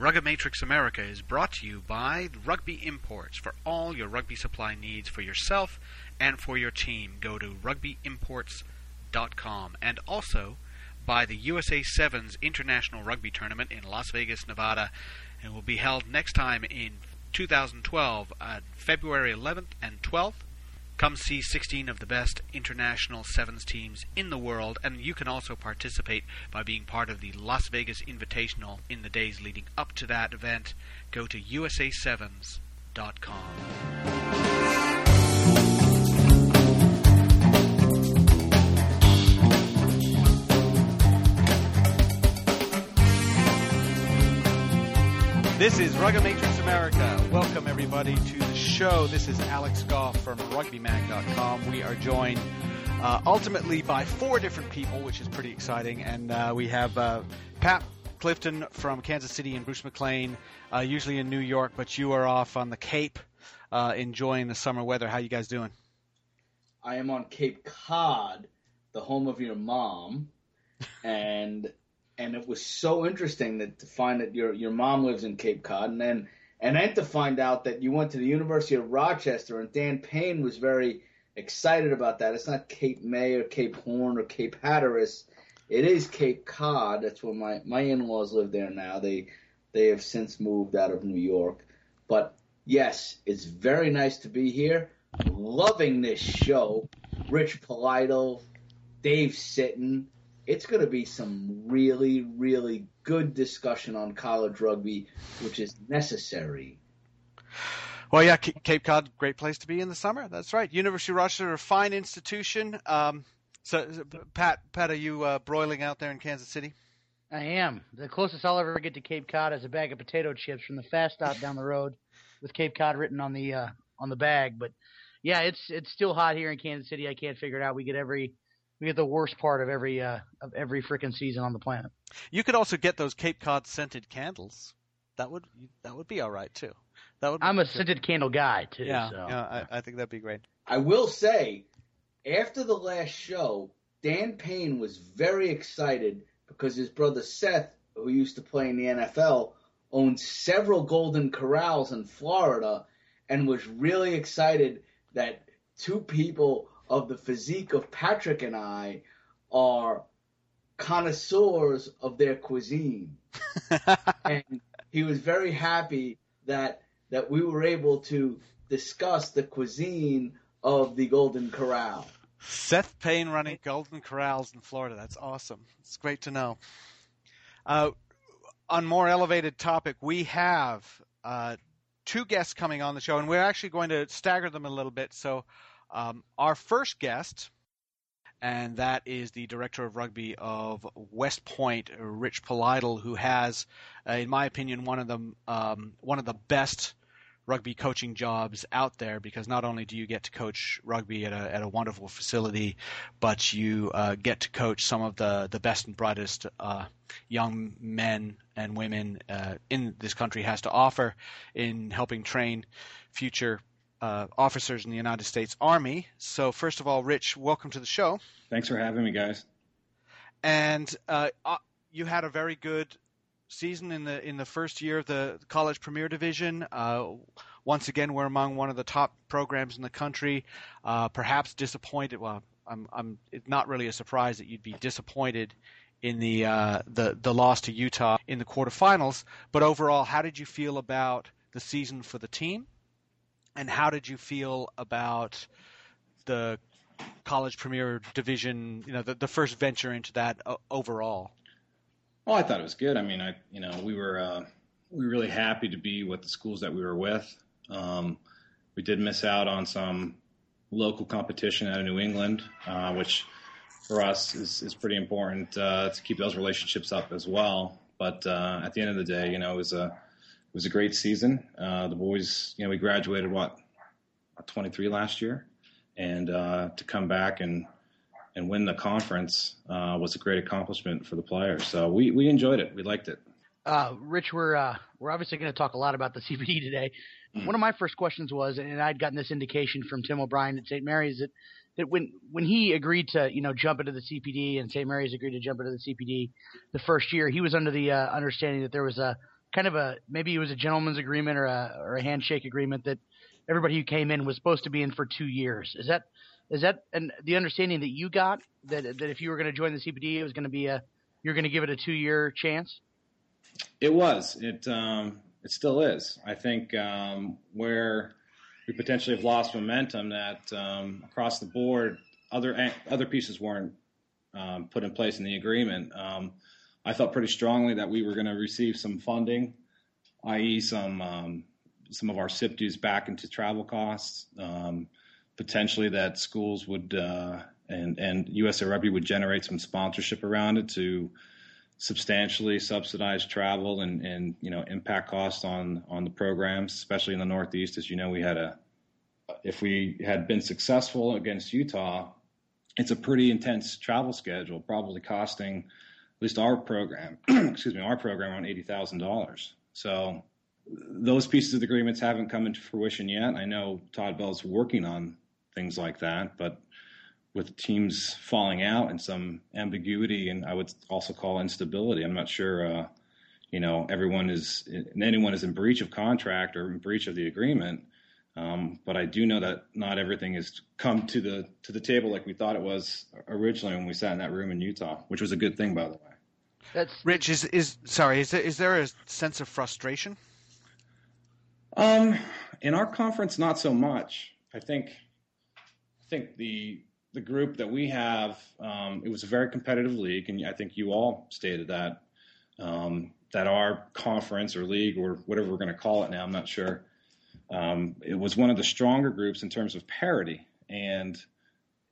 Rugged Matrix America is brought to you by Rugby Imports for all your rugby supply needs for yourself and for your team. Go to rugbyimports.com and also by the USA Sevens International Rugby Tournament in Las Vegas, Nevada, and will be held next time in 2012 on uh, February 11th and 12th. Come see 16 of the best international sevens teams in the world, and you can also participate by being part of the Las Vegas Invitational in the days leading up to that event. Go to USA7s.com. This is Rugged Matrix America. Welcome everybody to the show. This is Alex Goff from RugbyMag.com. We are joined uh, ultimately by four different people, which is pretty exciting. And uh, we have uh, Pat Clifton from Kansas City and Bruce McLean, uh, usually in New York, but you are off on the Cape, uh, enjoying the summer weather. How you guys doing? I am on Cape Cod, the home of your mom, and and it was so interesting that to find that your your mom lives in Cape Cod, and then and then to find out that you went to the University of Rochester, and Dan Payne was very excited about that. It's not Cape May or Cape Horn or Cape Hatteras. It is Cape Cod. That's where my my in-laws live there now. They they have since moved out of New York, but yes, it's very nice to be here. Loving this show. Rich Pohlidal, Dave Sitton, it's going to be some really, really good discussion on college rugby, which is necessary. Well, yeah, Cape Cod, great place to be in the summer. That's right. University of Rochester, a fine institution. Um, so, Pat, Pat, are you uh, broiling out there in Kansas City? I am. The closest I'll ever get to Cape Cod is a bag of potato chips from the fast stop down the road, with Cape Cod written on the uh, on the bag. But yeah, it's it's still hot here in Kansas City. I can't figure it out. We get every we get the worst part of every uh, of every freaking season on the planet. You could also get those Cape Cod scented candles. That would that would be all right too. That would. I'm a scented candle guy too. Yeah, so. yeah, I, I think that'd be great. I will say, after the last show, Dan Payne was very excited because his brother Seth, who used to play in the NFL, owned several Golden Corrals in Florida, and was really excited that two people of the physique of Patrick and I are connoisseurs of their cuisine. and he was very happy that that we were able to discuss the cuisine of the Golden Corral. Seth Payne running Golden Corrals in Florida. That's awesome. It's great to know. Uh, on more elevated topic, we have uh, two guests coming on the show, and we're actually going to stagger them a little bit. So um, our first guest, and that is the director of rugby of West Point, Rich Pohlidal, who has, uh, in my opinion, one of the um, one of the best rugby coaching jobs out there because not only do you get to coach rugby at a, at a wonderful facility, but you uh, get to coach some of the, the best and brightest uh, young men and women uh, in this country has to offer in helping train future uh, officers in the United States Army. So, first of all, Rich, welcome to the show. Thanks for having me, guys. And uh, uh, you had a very good season in the in the first year of the College Premier Division. Uh, once again, we're among one of the top programs in the country. Uh, perhaps disappointed. Well, I'm, I'm. It's not really a surprise that you'd be disappointed in the uh, the the loss to Utah in the quarterfinals. But overall, how did you feel about the season for the team? And how did you feel about the college premier division you know the, the first venture into that uh, overall? Well i thought it was good. I mean i you know we were uh, we were really happy to be with the schools that we were with. Um, we did miss out on some local competition out of new england uh, which for us is, is pretty important uh, to keep those relationships up as well. But uh, at the end of the day you know it was a was a great season. Uh, the boys, you know, we graduated what 23 last year, and uh, to come back and and win the conference uh, was a great accomplishment for the players. So we we enjoyed it. We liked it. Uh, Rich, we're uh, we're obviously going to talk a lot about the CPD today. Mm-hmm. One of my first questions was, and I'd gotten this indication from Tim O'Brien at St. Mary's that that when when he agreed to you know jump into the CPD and St. Mary's agreed to jump into the CPD the first year, he was under the uh, understanding that there was a kind of a maybe it was a gentleman's agreement or a or a handshake agreement that everybody who came in was supposed to be in for two years. Is that is that and the understanding that you got that that if you were going to join the CPD, it was going to be a you're going to give it a two year chance? It was. It um, it still is. I think um, where we potentially have lost momentum that um, across the board other other pieces weren't um, put in place in the agreement. I felt pretty strongly that we were going to receive some funding, i.e., some um, some of our CIPP dues back into travel costs. Um, potentially, that schools would uh, and and USA Rugby would generate some sponsorship around it to substantially subsidize travel and, and you know impact costs on on the programs, especially in the Northeast. As you know, we had a if we had been successful against Utah, it's a pretty intense travel schedule, probably costing least our program, excuse me, our program around eighty thousand dollars. So those pieces of the agreements haven't come into fruition yet. I know Todd Bell's working on things like that, but with teams falling out and some ambiguity and I would also call instability. I'm not sure, uh, you know, everyone is anyone is in breach of contract or in breach of the agreement. Um, but I do know that not everything has come to the to the table like we thought it was originally when we sat in that room in Utah, which was a good thing, by the way. That's Rich. Is is sorry? Is there is there a sense of frustration? Um, in our conference, not so much. I think I think the the group that we have, um, it was a very competitive league, and I think you all stated that um, that our conference or league or whatever we're going to call it now, I'm not sure. Um, it was one of the stronger groups in terms of parity, and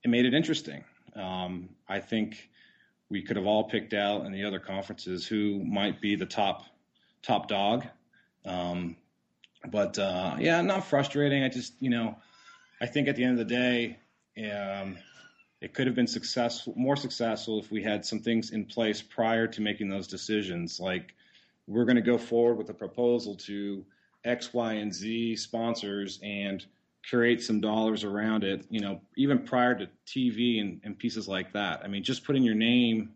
it made it interesting. Um, I think we could have all picked out in the other conferences who might be the top top dog. Um, but uh, yeah, not frustrating. I just you know, I think at the end of the day, um, it could have been successful, more successful if we had some things in place prior to making those decisions. Like we're going to go forward with a proposal to X, Y, and Z sponsors and create some dollars around it. You know, even prior to TV and, and pieces like that. I mean, just putting your name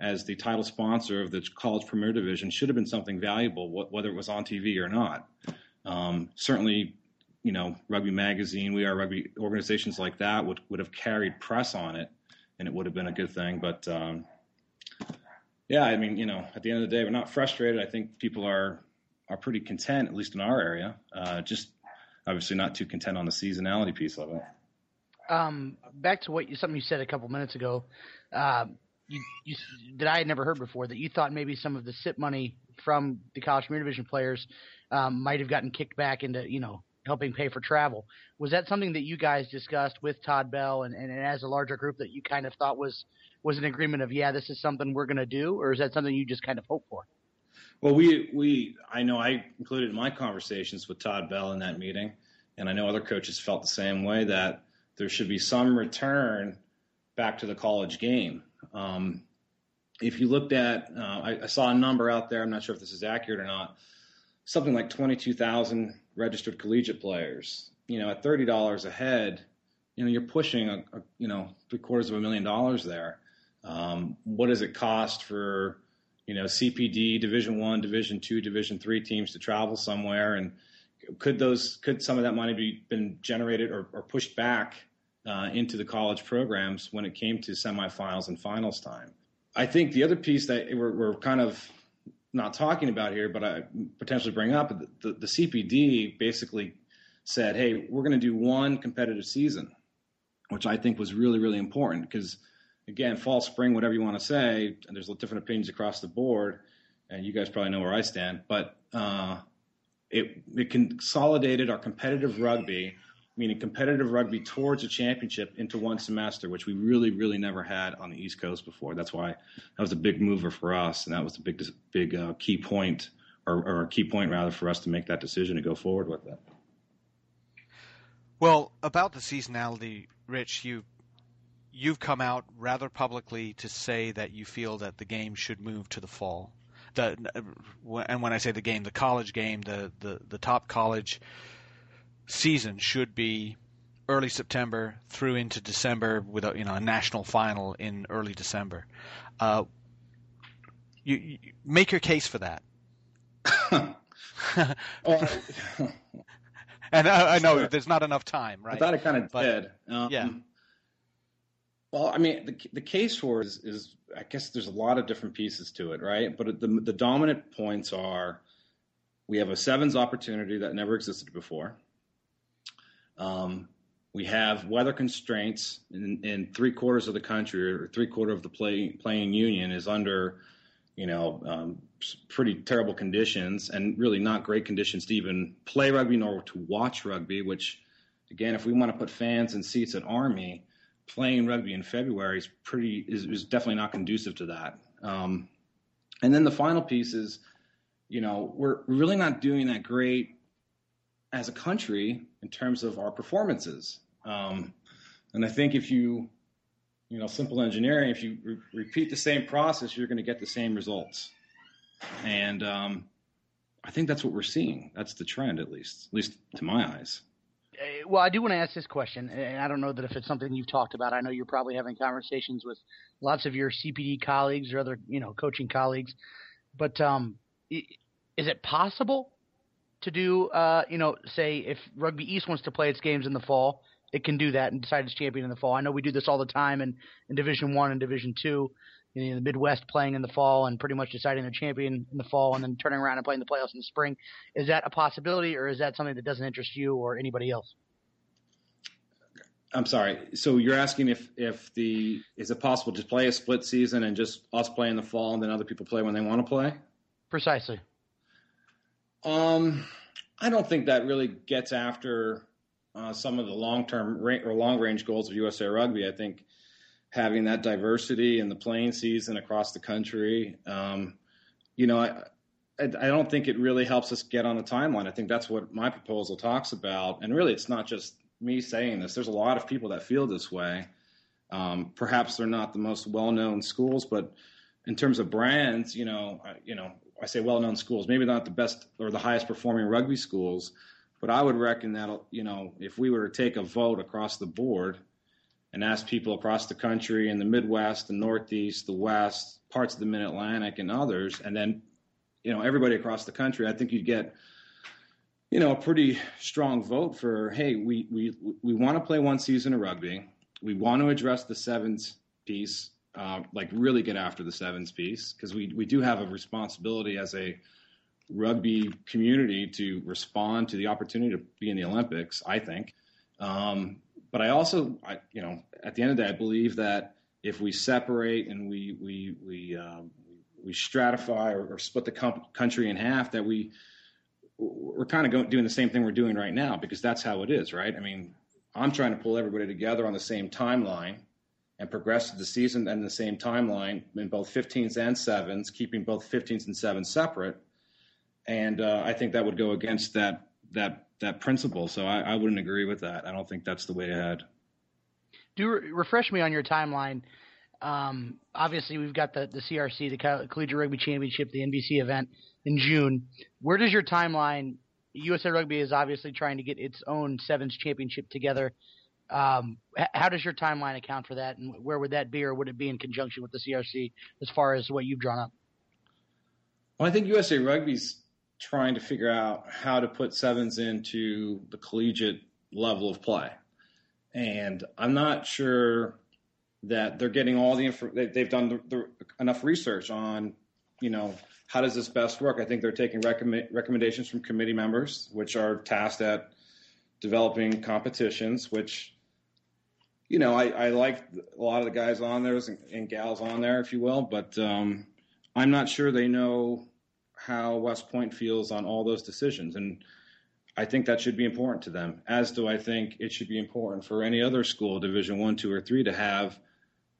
as the title sponsor of the college premier division should have been something valuable, whether it was on TV or not. Um, certainly, you know, Rugby Magazine, We Are Rugby, organizations like that would, would have carried press on it, and it would have been a good thing. But um, yeah, I mean, you know, at the end of the day, we're not frustrated. I think people are are pretty content, at least in our area. Uh, just obviously not too content on the seasonality piece of it. Um, back to what you, something you said a couple minutes ago, uh, you, you, that I had never heard before. That you thought maybe some of the CIPP money from the college premier division players um, might have gotten kicked back into you know helping pay for travel. Was that something that you guys discussed with Todd Bell and, and, and as a larger group that you kind of thought was was an agreement of yeah, this is something we're going to do, or is that something you just kind of hope for? Well, we we I know I included in my conversations with Todd Bell in that meeting, and I know other coaches felt the same way that there should be some return back to the college game. Um, if you looked at, uh, I, I, saw a number out there. I'm not sure if this is accurate or not. Something like 22,000 registered collegiate players. You know, at thirty dollars a head, you know, you're pushing a, a, you know three quarters of a million dollars there. Um, what does it cost for you know CPD Division One, Division Two, Division Three teams to travel somewhere, and could those could some of that money be been generated or, or pushed back uh, into the college programs when it came to semifinals and finals time? I think the other piece that we're, we're kind of not talking about here, but I potentially bring up the, the, the CPD basically said, "Hey, we're going to do one competitive season," which I think was really really important because again, fall, spring, whatever you want to say, and there's different opinions across the board, and you guys probably know where I stand, but uh, it, it consolidated our competitive rugby, meaning competitive rugby towards a championship into one semester, which we really, really never had on the East Coast before. That's why that was a big mover for us, and that was the big, big uh, key point, or, or a key point rather, for us to make that decision to go forward with it. Well, about the seasonality, Rich, you you've come out rather publicly to say that you feel that the game should move to the fall. The, and when I say the game, the college game, the, the, the top college season should be early September through into December with a you know a national final in early December. Uh, you, you, make your case for that. and I, I know sure. there's not enough time, right? I thought it kind of did. Um, yeah. Well, I mean, the the case for is, is, I guess there's a lot of different pieces to it, right? But the the dominant points are we have a sevens opportunity that never existed before. Um, we have weather constraints in, in, three quarters of the country, or three quarter of the play, playing union is under, you know, um, pretty terrible conditions, and really not great conditions to even play rugby nor to watch rugby. Which, again, if we want to put fans and seats at Army playing rugby in February is pretty is, is definitely not conducive to that. Um, and then the final piece is, you know, we're really not doing that great as a country in terms of our performances. Um, and I think if you, you know, simple engineering, if you re- repeat the same process, you're going to get the same results. And um, I think that's what we're seeing. That's the trend, at least, at least to my eyes. Uh, well, I do want to ask this question, and I don't know that if it's something you've talked about. I know you're probably having conversations with lots of your CPD colleagues or other, you know, coaching colleagues. But um, is it possible to do, uh, you know, say if Rugby East wants to play its games in the fall, it can do that and decide its champion in the fall. I know we do this all the time in, in Division One and Division Two in the Midwest playing in the fall and pretty much deciding their champion in the fall and then turning around and playing the playoffs in the spring. Is that a possibility or is that something that doesn't interest you or anybody else? I'm sorry. So you're asking if if the is it possible to play a split season and just us play in the fall and then other people play when they want to play? Precisely. Um, I don't think that really gets after uh, some of the long term ra- or long range goals of USA Rugby. I think having that diversity in the playing season across the country. Um, you know, I, I, don't think it really helps us get on a timeline. I think that's what my proposal talks about. And really, it's not just me saying this. There's a lot of people that feel this way. Um, perhaps they're not the most well-known schools, but in terms of brands, you know, I, you know, I say well-known schools, maybe not the best or the highest performing rugby schools, but I would reckon that you know, if we were to take a vote across the board and ask people across the country in the Midwest, the Northeast, the West, parts of the Mid Atlantic, and others, and then you know everybody across the country, I think you'd get you know a pretty strong vote for hey, we we we want to play one season of rugby, we want to address the sevens piece, uh, like really get after the sevens piece because we we do have a responsibility as a rugby community to respond to the opportunity to be in the Olympics. I think. Um, but I also, I, you know, at the end of the day, I believe that if we separate and we we we um, we stratify or, or split the country in half, that we we're kind of going, doing the same thing we're doing right now because that's how it is, right? I mean, I'm trying to pull everybody together on the same timeline and progress the season and the same timeline in both 15s and sevens, keeping both 15s and sevens separate. And uh, I think that would go against that that that principle. So I, I wouldn't agree with that. I don't think that's the way ahead. Do re- refresh me on your timeline. Um, obviously, we've got the, the CRC, the Collegiate Rugby Championship, the NBC event in June. Where does your timeline? USA Rugby is obviously trying to get its own sevens championship together. Um, how does your timeline account for that, and where would that be, or would it be in conjunction with the CRC as far as what you've drawn up? Well, I think USA Rugby's trying to figure out how to put sevens into the collegiate level of play. And I'm not sure that they're getting all the info. They've done the, the, enough research on, you know, how does this best work? I think they're taking recommend, recommendations from committee members, which are tasked at developing competitions. Which, you know, I, I like a lot of the guys on there and, and gals on there, if you will, but um, I'm not sure they know how West Point feels on all those decisions. And I think that should be important to them, as do I think it should be important for any other school, Division One, Two, or Three, to have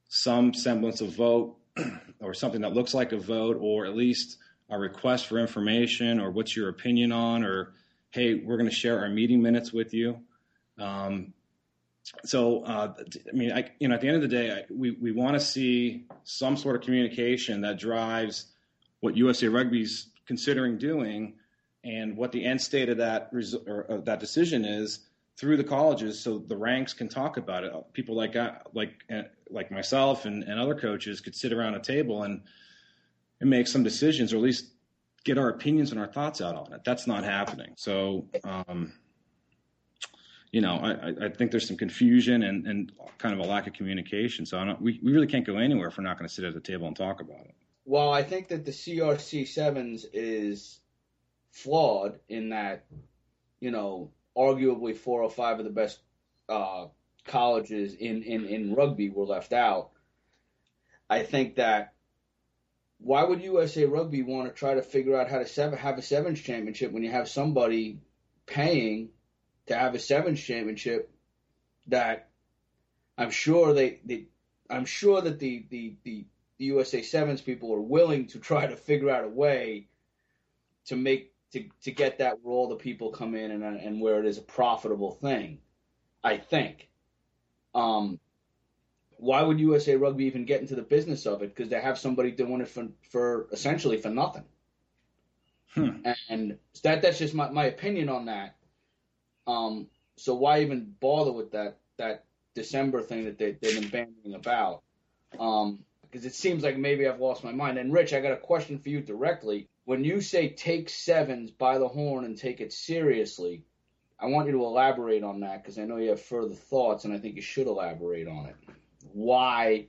some semblance of vote or something that looks like a vote, or at least a request for information, or what's your opinion on, or hey, we're going to share our meeting minutes with you. Um, so, uh, I mean, I, you know, at the end of the day, I, we we want to see some sort of communication that drives what USA Rugby's considering doing and what the end state of that or, that decision is through the colleges so the ranks can talk about it people like uh, like uh, like myself and, and other coaches could sit around a table and and make some decisions or at least get our opinions and our thoughts out on it. That's not happening. So, um, you know, I, I think there's some confusion and, and kind of a lack of communication. So we, we really can't go anywhere if we're not going to sit at the table and talk about it. Well, I think that the CRC sevens is flawed in that, you know, arguably four or five of the best uh, colleges in, in, in rugby were left out. I think that why would USA Rugby want to try to figure out how to seven, have a sevens championship when you have somebody paying to have a sevens championship that I'm sure they, they I'm sure that the, the, the, the USA sevens people are willing to try to figure out a way to make to, to get that where all the people come in and and where it is a profitable thing. I think. Um, why would USA Rugby even get into the business of it? Because they have somebody doing it for, for essentially for nothing. Hmm. And that that's just my, my opinion on that. Um, so why even bother with that that December thing that they, they've been bandying about? Um, because it seems like maybe I've lost my mind. And Rich, I got a question for you directly. When you say take sevens by the horn and take it seriously, I want you to elaborate on that because I know you have further thoughts, and I think you should elaborate on it why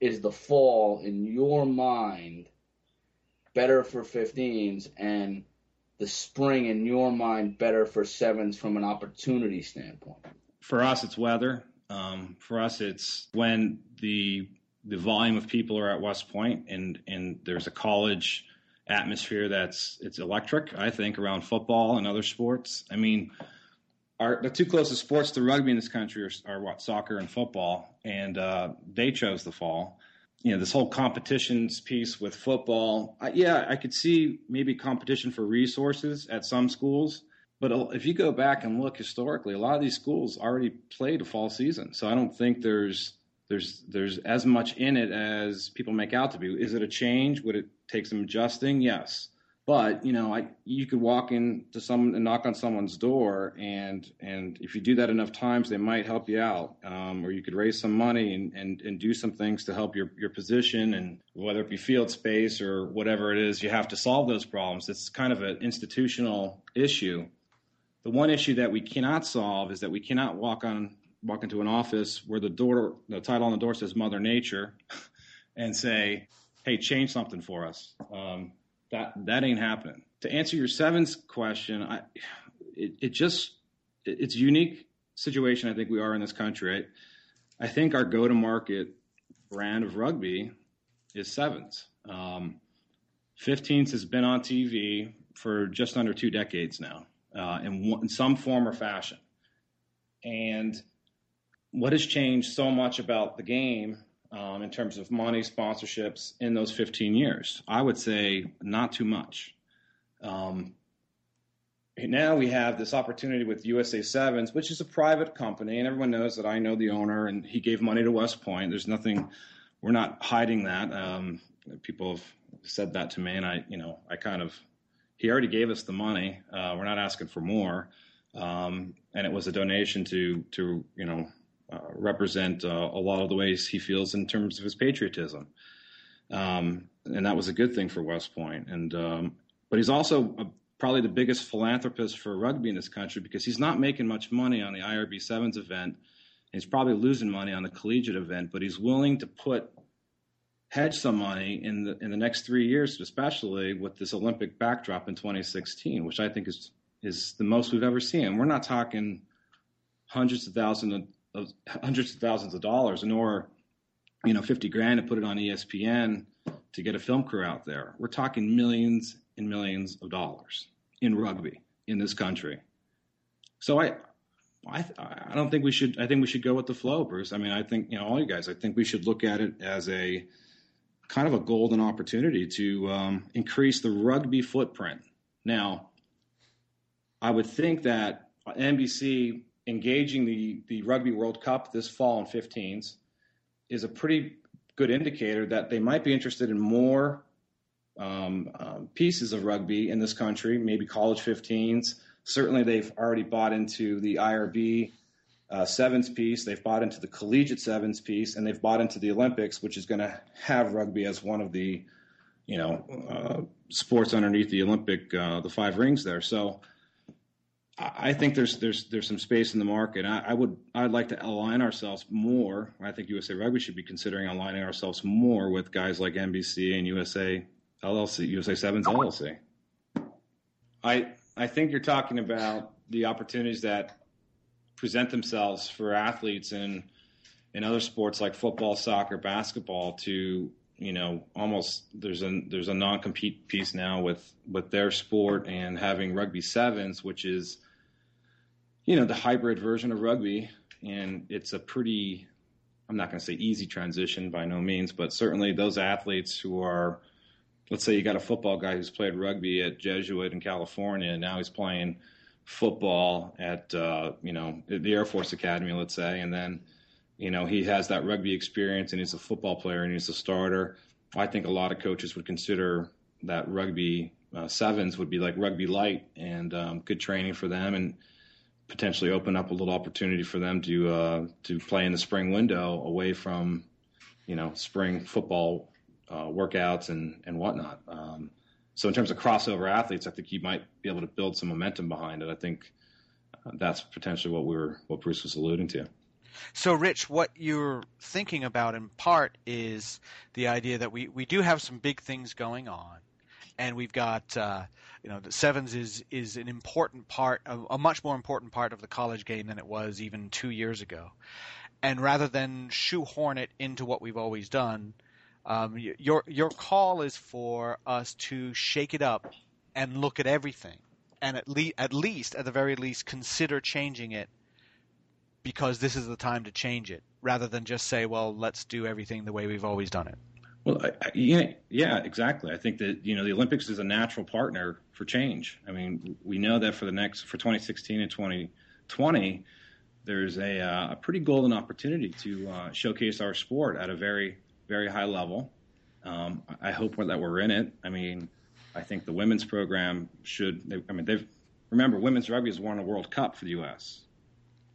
is the fall in your mind better for 15s and the spring in your mind better for sevens from an opportunity standpoint? For us, it's weather. Um, for us, it's when the the volume of people are at West Point and and there's a college atmosphere that's it's electric. I think around football and other sports. I mean, our the two closest sports to rugby in this country are, are what soccer and football, and uh, they chose the fall. You know, this whole competitions piece with football. I, yeah, I could see maybe competition for resources at some schools, but if you go back and look historically, a lot of these schools already played a fall season, so I don't think there's there's there's as much in it as people make out to be. Is it a change? Would it take some adjusting? Yes. But you know, I, you could walk into someone and knock on someone's door, and and if you do that enough times, they might help you out, um, or you could raise some money and, and and do some things to help your your position, and whether it be field space or whatever it is, you have to solve those problems. It's kind of an institutional issue. The one issue that we cannot solve is that we cannot walk on walk into an office where the door the title on the door says Mother Nature, and say, "Hey, change something for us." Um, that that ain't happening. To answer your sevens question, I it, it just it, it's a unique situation I think we are in this country. I, I think our go to market brand of rugby is sevens. Um, 15s has been on TV for just under two decades now, uh, in, in some form or fashion. And what has changed so much about the game um, in terms of money, sponsorships in those 15 years? I would say not too much. Um, now we have this opportunity with USA Sevens, which is a private company, and everyone knows that I know the owner, and he gave money to West Point. There's nothing, we're not hiding that. Um, people have said that to me, and I, you know, I kind of, he already gave us the money. Uh, we're not asking for more, um, and it was a donation to, to, you know, uh, represent uh, a lot of the ways he feels in terms of his patriotism. Um, and that was a good thing for West Point. And um, but he's also a, probably the biggest philanthropist for rugby in this country because he's not making much money on the IRB sevens event. He's probably losing money on the collegiate event, but he's willing to put hedge some money in the in the next three years, especially with this Olympic backdrop in 2016, which I think is is the most we've ever seen. We're not talking hundreds of thousands of hundreds of thousands of dollars, nor you know 50 grand to put it on ESPN to get a film crew out there. We're talking millions and millions of dollars in rugby in this country. So I, I, I don't think we should. I think we should go with the flow, Bruce. I mean, I think you know all you guys. I think we should look at it as a kind of a golden opportunity to um, increase the rugby footprint. Now, I would think that NBC engaging the, the Rugby World Cup this fall in 15s is a pretty good indicator that they might be interested in more um, um, pieces of rugby in this country, maybe college 15s. Certainly, they've already bought into the IRB uh, sevens piece, they've bought into the collegiate sevens piece, and they've bought into the Olympics, which is going to have rugby as one of the you know, uh, sports underneath the Olympic, uh, the five rings there. So I think there's there's there's some space in the market. I, I, would I'd like to align ourselves more. I think USA Rugby should be considering aligning ourselves more with guys like NBC and USA LLC, USA Sevens LLC. I I think you're talking about the opportunities that present themselves for athletes in in other sports like football, soccer, basketball to you know almost there's a there's a non compete piece now with with their sport and having rugby sevens, which is you know the hybrid version of rugby, and it's a pretty I'm not going to say easy transition by no means, but certainly those athletes who are let's say you got a football guy who's played rugby at Jesuit in California, and now he's playing football at uh, you know the Air Force Academy, let's say, and then you know he has that rugby experience and he's a football player and he's a starter. I think a lot of coaches would consider that rugby uh, sevens would be like rugby light and um, good training for them and potentially open up a little opportunity for them to uh, to play in the spring window away from you know spring football uh, workouts and and whatnot. Um, so in terms of crossover athletes, I think you might be able to build some momentum behind it. I think uh, that's potentially what we were what Bruce was alluding to. So, Rich, what you're thinking about in part is the idea that we, we do have some big things going on, and we've got uh, you know the sevens is is an important part, of, a much more important part of the college game than it was even two years ago. And rather than shoehorn it into what we've always done, um, your your call is for us to shake it up and look at everything, and at least at least at the very least consider changing it because this is the time to change it, rather than just say, well, let's do everything the way we've always done it. Well, I, I, yeah, yeah, exactly. I think that you know the Olympics is a natural partner for change. I mean, we know that for the next for 2016 and 2020, there's a, uh, a pretty golden opportunity to uh, showcase our sport at a very very high level. Um, I hope that we're in it. I mean, I think the women's program should. I mean, they've remember women's rugby has won a World Cup for the U.S.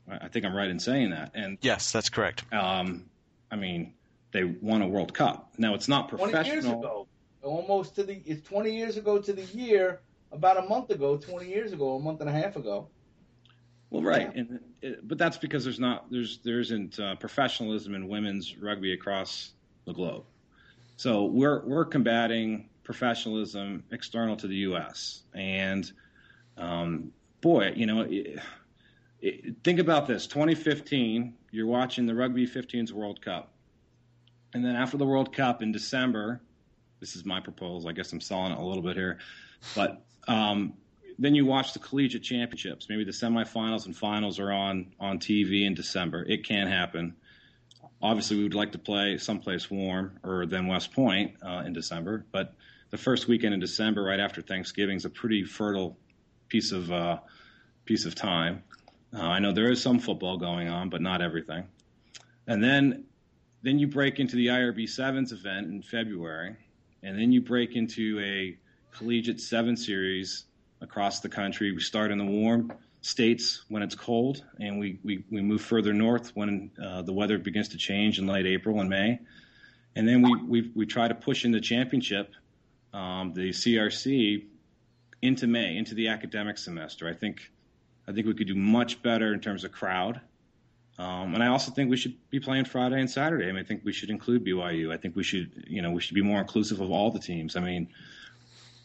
I think I'm right in saying that. And yes, that's correct. Um, I mean, they won a World Cup. Now it's not professional. 20 years ago, almost to the it's 20 years ago to the year. About a month ago, 20 years ago, a month and a half ago. Well, right, yeah. and it, but that's because there's not there's there isn't uh, professionalism in women's rugby across the globe. So we're we're combating professionalism external to the U.S. and um, boy, you know, it, it, think about this: 2015, you're watching the Rugby 15s World Cup, and then after the World Cup in December, this is my proposal. I guess I'm selling it a little bit here, but um, then you watch the collegiate championships. Maybe the semifinals and finals are on on TV in December. It can happen. Obviously, we would like to play someplace warm or than West Point uh, in December, but the first weekend in December, right after Thanksgiving, is a pretty fertile piece of uh, piece of time. Uh, I know there is some football going on, but not everything. And then then you break into the IRB Sevens event in February, and then you break into a collegiate seven series across the country. We start in the warm states when it's cold, and we, we, we move further north when uh, the weather begins to change in late April and May. And then we, we, we try to push in the championship, um, the CRC, into May, into the academic semester. I think, I think we could do much better in terms of crowd. Um, and I also think we should be playing Friday and Saturday. I mean, I think we should include BYU. I think we should, you know, we should be more inclusive of all the teams. I mean,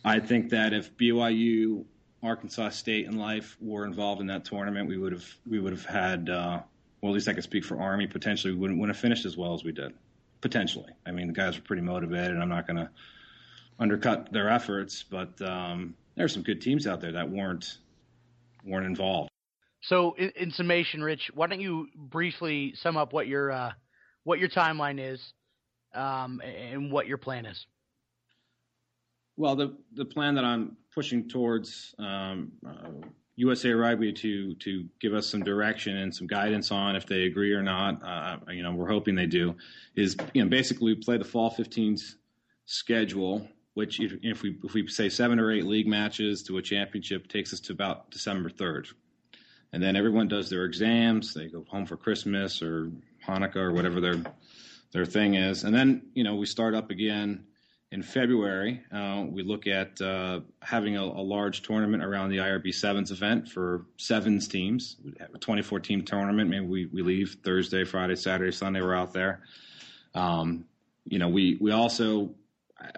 I think that if BYU Arkansas State and Life were involved in that tournament, we would have we would have had uh, well, at least I could speak for Army. Potentially, we wouldn't, wouldn't have finished as well as we did. Potentially, I mean, the guys were pretty motivated, and I'm not going to undercut their efforts, but um, there are some good teams out there that weren't weren't involved. So, in, in summation, Rich, why don't you briefly sum up what your uh, what your timeline is um, and what your plan is? Well, the the plan that I'm pushing towards um, uh, USA Rugby to to give us some direction and some guidance on if they agree or not. Uh, you know, we're hoping they do. Is you know basically play the fall 15s schedule, which if, we if we say seven or eight league matches to a championship takes us to about December 3rd, and then everyone does their exams. They go home for Christmas or Hanukkah or whatever their their thing is, and then you know we start up again in February, uh, we look at uh, having a, a, large tournament around the IRB Sevens event for Sevens teams, a 24 team tournament. Maybe we, we leave Thursday, Friday, Saturday, Sunday. We're out there. Um, you know, we we also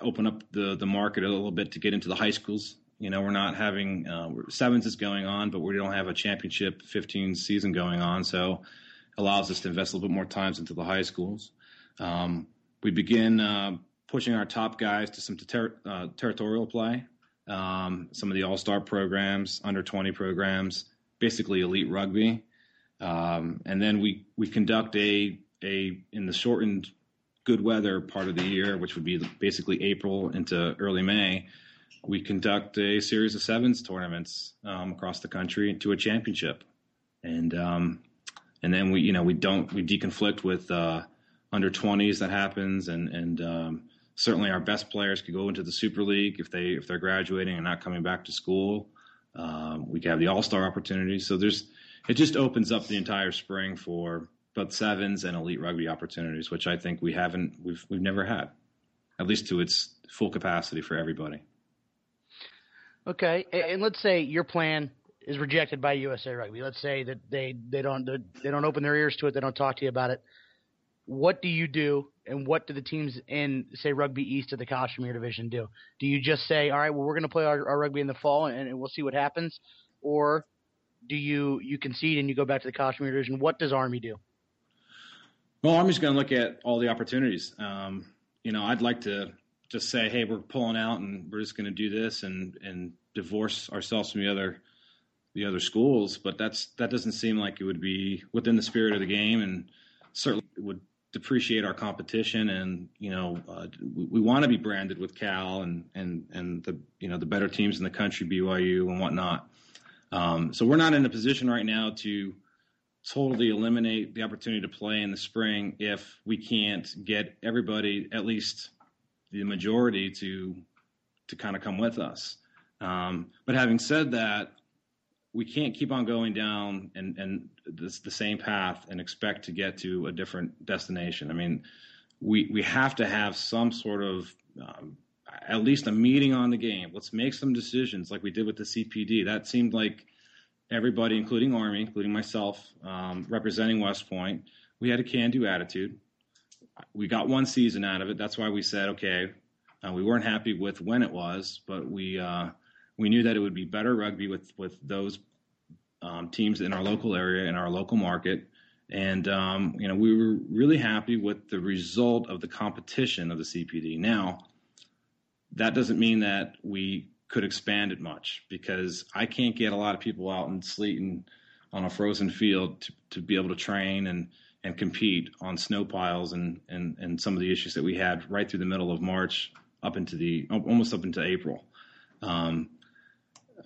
open up the the market a little bit to get into the high schools. You know, we're not having uh, sevens is going on, but we don't have a championship 15 season going on, so allows us to invest a little bit more times into the high schools. Um, we begin uh, pushing our top guys to some ter- uh, territorial play, um, some of the All Star programs, under 20 programs, basically elite rugby, um, and then we we conduct a a in the shortened good weather part of the year, which would be basically April into early May. We conduct a series of sevens tournaments um, across the country to a championship, and um, and then we you know we don't we deconflict with uh, under 20s that happens and and um, certainly our best players could go into the Super League if they if they're graduating and not coming back to school. Um, we could have the All Star opportunities. So there's it just opens up the entire spring for both sevens and elite rugby opportunities, which I think we haven't we've we've never had, at least to its full capacity for everybody. Okay, and let's say your plan is rejected by USA Rugby. Let's say that they they don't they don't open their ears to it. They don't talk to you about it. What do you do and what do the teams in say Rugby East of the Kashmir division do? Do you just say, all right, well we're going to play our, our, rugby in the fall and, and, we'll see what happens, or do you you concede and you go back to the Kashmir division? What does Army do? Well, Army's going to look at all the opportunities. Um, you know, I'd like to just say, hey, we're pulling out and we're just going to do this and and divorce ourselves from the other the other schools, but that's that doesn't seem like it would be within the spirit of the game, and certainly would depreciate our competition and you know uh, we, we want to be branded with Cal and and and the you know the better teams in the country BYU and whatnot. Um, so we're not in a position right now to totally eliminate the opportunity to play in the spring if we can't get everybody at least the majority to to kind of come with us. Um, but having said that, we can't keep on going down and and this, the same path and expect to get to a different destination. I mean, we we have to have some sort of um, at least a meeting on the game. Let's make some decisions like we did with the CPD. That seemed like everybody, including Army, including myself, um, representing West Point, we had a can-do attitude. We got one season out of it. That's why we said, okay, uh, we weren't happy with when it was, but we uh, we knew that it would be better rugby with with those um, teams in our local area in our local market. And um, you know, we were really happy with the result of the competition of the CPD. Now, that doesn't mean that we could expand it much because I can't get a lot of people out in sleet and on a frozen field to, to be able to train and and compete on snow piles and, and and some of the issues that we had right through the middle of March up into the almost up into April. Um,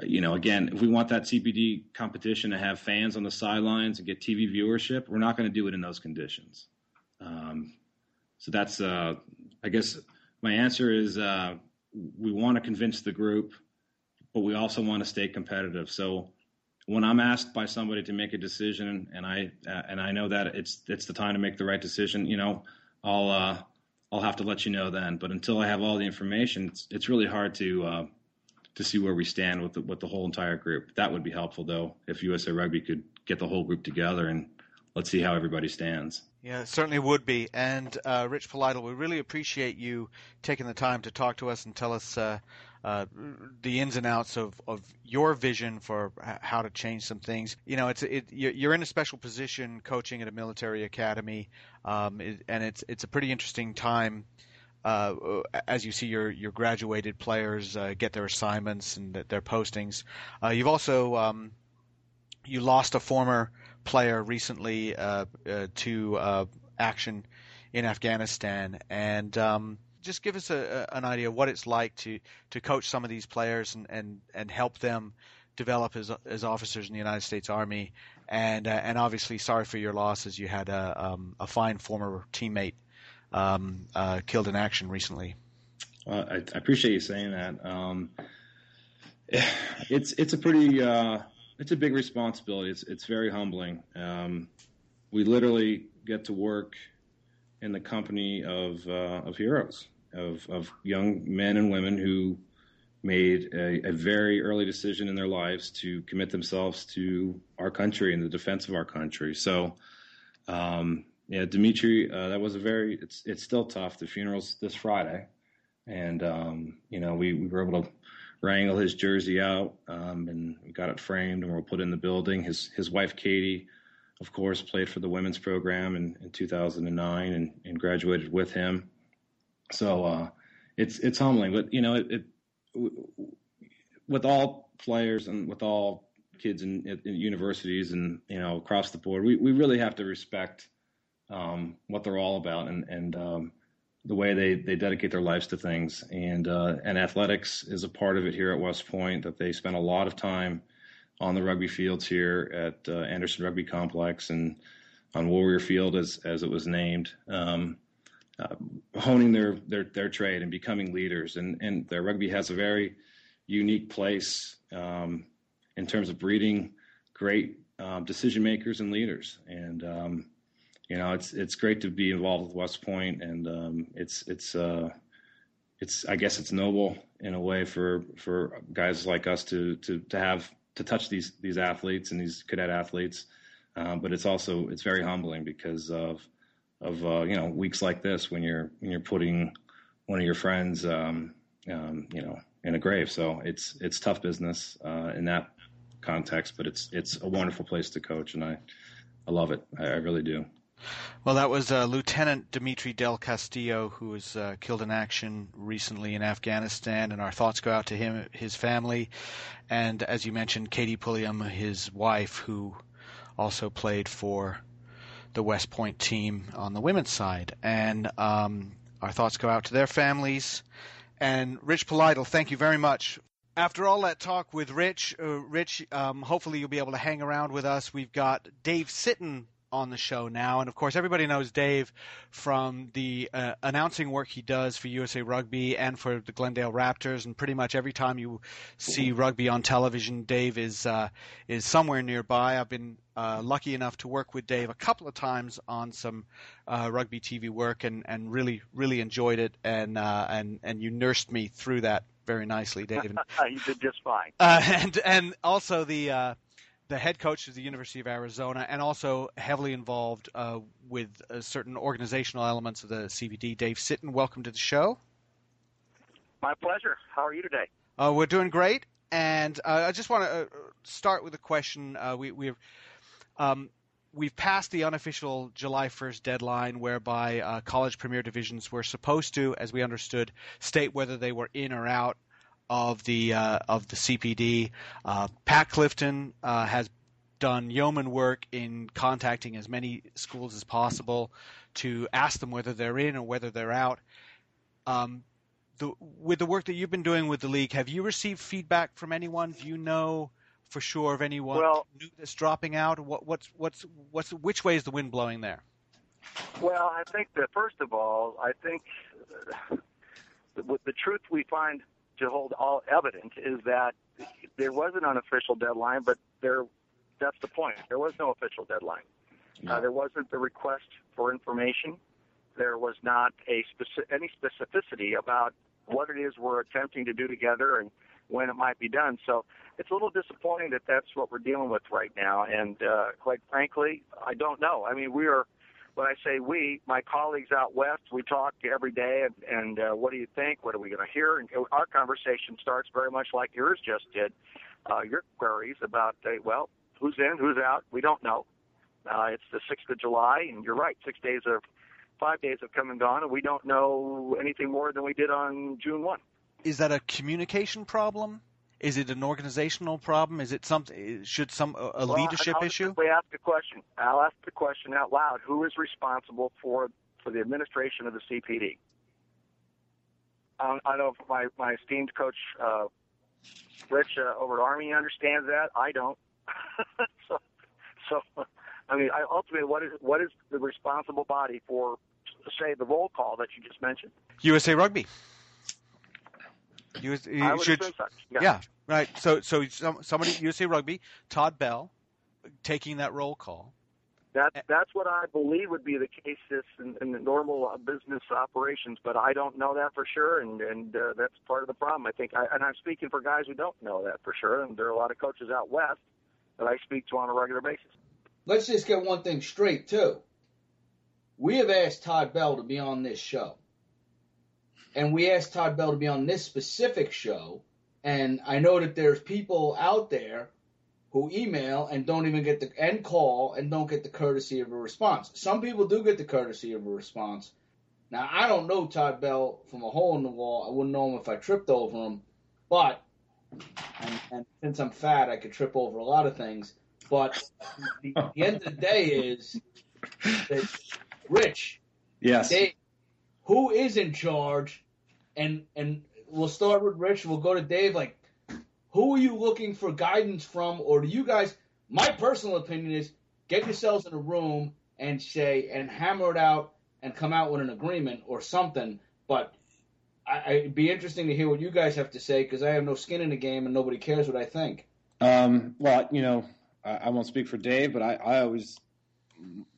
you know, again, if we want that CPD competition to have fans on the sidelines and get TV viewership, we're not going to do it in those conditions. Um, so that's, uh, I guess, my answer is uh, we want to convince the group, but we also want to stay competitive. So when I'm asked by somebody to make a decision, and I uh, and I know that it's it's the time to make the right decision, you know, I'll uh, I'll have to let you know then. But until I have all the information, it's it's really hard to uh, to see where we stand with the, with the whole entire group. That would be helpful, though, if USA Rugby could get the whole group together and let's see how everybody stands. Yeah, it certainly would be. And uh, Rich Pohlidal, we really appreciate you taking the time to talk to us and tell us uh, uh, the ins and outs of, of your vision for how to change some things. You know, it's it, you're in a special position coaching at a military academy, um, and it's it's a pretty interesting time uh, as you see your your graduated players uh, get their assignments and their postings. Uh, you've also um, you lost a former player recently uh, uh, to action in Afghanistan, and um, just give us a, a, an idea of what it's like to to coach some of these players and and, and help them develop as as officers in the United States Army, and and obviously sorry for your loss as you had a um, a fine former teammate um, uh, killed in action recently. Well, I, I, appreciate you saying that. Um, it's it's a pretty uh, it's a big responsibility. It's it's very humbling. Um, we literally get to work in the company of uh, of heroes, of, of young men and women who made a, a, very early decision in their lives to commit themselves to our country and the defense of our country. So, um, yeah, Dimitri, uh, that was a very. It's it's still tough. The funeral's this Friday, and um, you know we, we were able to wrangle his jersey out um, and we got it framed and we'll put it in the building. His his wife Katie, of course, played for the women's program in, in 2009 and, and graduated with him. So uh, it's it's humbling, but you know it, it with all players and with all kids in, in, universities and you know across the board, we, we really have to respect um, what they're all about and and um, the way they, they dedicate their lives to things. And uh, and athletics is a part of it here at West Point. That they spend a lot of time on the rugby fields here at uh, Anderson Rugby Complex and on Warrior Field as as it was named. Um, uh, honing their, their their trade and becoming leaders. And and their rugby has a very unique place um, in terms of breeding great um, decision makers and leaders. And um, you know, it's it's great to be involved with West Point, and um, it's it's uh, it's I guess it's noble in a way for for guys like us to to to have to touch these these athletes and these cadet athletes. Um, but it's also it's very humbling because of of uh, you know weeks like this when you're when you're putting one of your friends um, um, you know in a grave. So it's it's tough business uh, in that context, but it's it's a wonderful place to coach, and I I love it. I, I really do. Well, that was uh, Lieutenant Dimitri Del Castillo, who was uh, killed in action recently in Afghanistan, and our thoughts go out to him, his family, and as you mentioned, Katie Pulliam, his wife, who also played for the West Point team on the women's side. And um, our thoughts go out to their families. And Rich Pohlidal, thank you very much. After all that talk with Rich, uh, Rich, um, hopefully you'll be able to hang around with us. We've got Dave Sitton on the show now. And of course, everybody knows Dave from the uh, announcing work he does for USA Rugby and for the Glendale Raptors. And pretty much every time you see rugby on television, Dave is uh, is somewhere nearby. I've been uh, lucky enough to work with Dave a couple of times on some uh, rugby TV work, and, and really really enjoyed it. And uh, and and you nursed me through that very nicely, Dave. you did just fine. Uh, and and also the the head coach of the University of Arizona, and also heavily involved uh, with uh, certain organizational elements of the CPD. Dave Sitton, welcome to the show. My pleasure. How are you today? Uh, we're doing great, and uh, I just want to uh, start with a question. Uh, we, we've um, we've passed the unofficial July 1st deadline, whereby college premier divisions were supposed to, as we understood, state whether they were in or out of the uh, of the CPD. Uh, Pat Clifton uh, has done yeoman work in contacting as many schools as possible to ask them whether they're in or whether they're out. Um, the, with the work that you've been doing with the league, have you received feedback from anyone? Do you know for sure of anyone well, new that's dropping out? What, what's what's what's which way is the wind blowing there? Well, I think that first of all, I think the, the truth we find to hold all evidence is that there was an unofficial deadline, but there that's the point. There was no official deadline. Uh, there wasn't the request for information. There was not a specific, any specificity about what it is we're attempting to do together and when it might be done. So it's a little disappointing that that's what we're dealing with right now. And uh, quite frankly, I don't know. I mean, we are when I say we, my colleagues out west, we talk every day, and, and uh, what do you think? What are we going to hear? And our conversation starts very much like yours just did. Uh, your queries about, uh, well, who's in, who's out? We don't know. Uh, it's the 6th of July, and you're right, six days of, five days have come and gone, and we don't know anything more than we did on June 1. Is that a communication problem? Is it an organizational problem? Is it something? Should some a well, leadership I'll issue? Simply ask the question. I'll ask the question out loud. Who is responsible for for the administration of the CPD? Um, I don't know my my esteemed coach uh, Rich uh, over at Army understands that. I don't. so, so I mean, I, ultimately, what is what is the responsible body for, say, the roll call that you just mentioned? USA Rugby. You, you should, yeah. yeah. Right. So, so somebody USA Rugby, Todd Bell, taking that roll call, That's that's what I believe would be the case in, in the normal uh, business operations, but I don't know that for sure, and and uh, that's part of the problem. I think, I, and I'm speaking for guys who don't know that for sure, and there are a lot of coaches out west that I speak to on a regular basis. Let's just get one thing straight too. We have asked Todd Bell to be on this show, and we asked Todd Bell to be on this specific show, and I know that there's people out there who email and don't even get the and call and don't get the courtesy of a response. Some people do get the courtesy of a response. Now I don't know Todd Bell from a hole in the wall. I wouldn't know him if I tripped over him, but and, and since I'm fat, I could trip over a lot of things. But the, the end of the day is that Rich, Yes. Dave, who is in charge? And and we'll start with Rich. We'll go to Dave. Like, who are you looking for guidance from, or do you guys? My personal opinion is get yourselves in a room and say and hammer it out and come out with an agreement or something. But I, it'd be interesting to hear what you guys have to say because I have no skin in the game and nobody cares what I think. Um, well, you know, I, I won't speak for Dave, but I, I always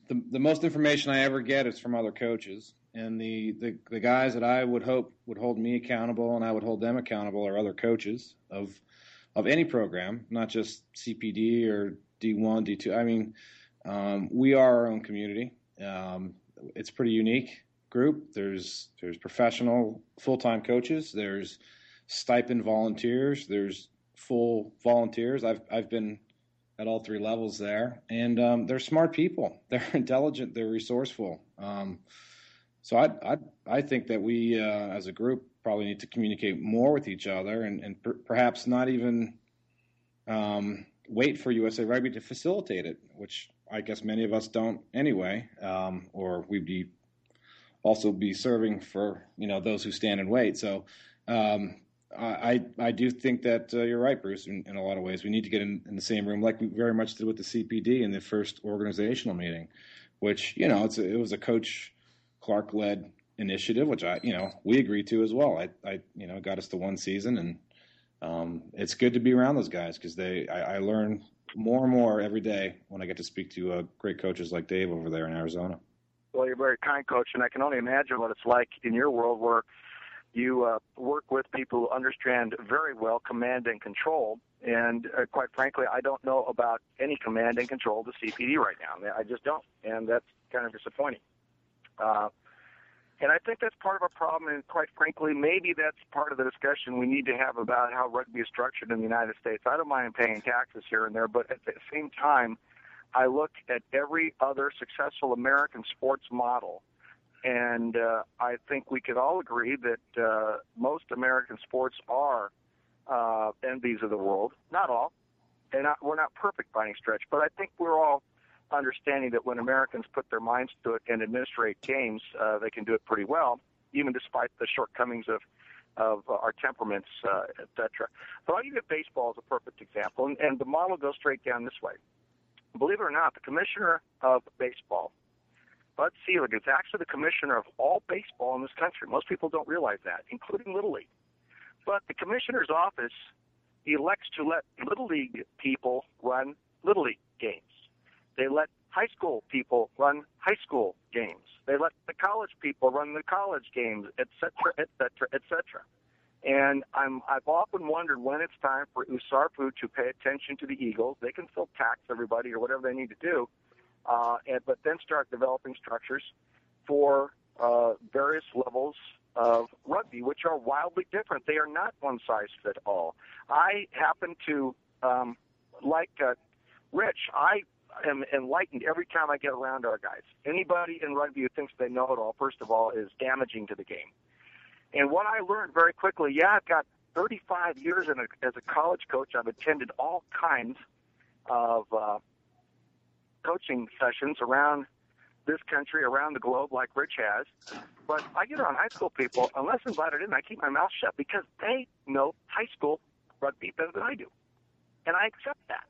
the the most information I ever get is from other coaches, and the, the the guys that I would hope would hold me accountable and I would hold them accountable are other coaches of of any program, not just CPD or D1, D2. I mean, um, we are our own community. Um, it's a pretty unique group. There's there's professional full time coaches. There's stipend volunteers. There's full volunteers. I've I've been at all three levels there, and um, they're smart people. They're intelligent. They're resourceful. Um, so I I I think that we uh, as a group probably need to communicate more with each other, and, and per- perhaps not even um, wait for USA Rugby to facilitate it, which I guess many of us don't anyway, um, or we'd be also be serving for you know those who stand and wait. So um, I I do think that uh, you're right, Bruce. In, in, a lot of ways, we need to get in, in, the same room, like we very much did with the CPD in the first organizational meeting, which you know a, it was a coach Clark led initiative, which I you know we agreed to as well. I I you know got us to one season, and um, it's good to be around those guys because they I, I, learn more and more every day when I get to speak to uh, great coaches like Dave over there in Arizona. Well, you're very kind, coach, and I can only imagine what it's like in your world where you uh, work with people who understand very well command and control. And uh, quite frankly, I don't know about any command and control of the CPD right now. I just don't, and that's kind of disappointing. Uh, and I think that's part of a problem, and quite frankly, maybe that's part of the discussion we need to have about how rugby is structured in the United States. I don't mind paying taxes here and there, but at the same time, I look at every other successful American sports model, and uh, I think we could all agree that uh, most American sports are uh, envies of the world. Not all, and not, we're not perfect by any stretch, but I think we're all understanding that when Americans put their minds to it and administrate games, uh, they can do it pretty well, even despite the shortcomings of of uh, our temperaments, uh, etc. But I'll give you baseball as a perfect example, and, and the model goes straight down this way. Believe it or not, the commissioner of baseball, Bud Selig, is actually the commissioner of all baseball in this country. Most people don't realize that, including Little League. But the commissioner's office elects to let Little League people run Little League games. They let high school people run high school games. They let the college people run the college games, et cetera, et cetera, et cetera. And I'm, I've often wondered when it's time for USARFU to pay attention to the Eagles. They can still tax everybody or whatever they need to do, uh, and, but then start developing structures for uh, various levels of rugby, which are wildly different. They are not one size fit all. I happen to, um, like uh, Rich, I am enlightened every time I get around our guys. Anybody in rugby who thinks they know it all, first of all, is damaging to the game. And what I learned very quickly, yeah, I've got 35 years in a, as a college coach. I've attended all kinds of uh, coaching sessions around this country, around the globe, like Rich has. But I get around high school people, unless invited in, I keep my mouth shut because they know high school rugby better than I do. And I accept that.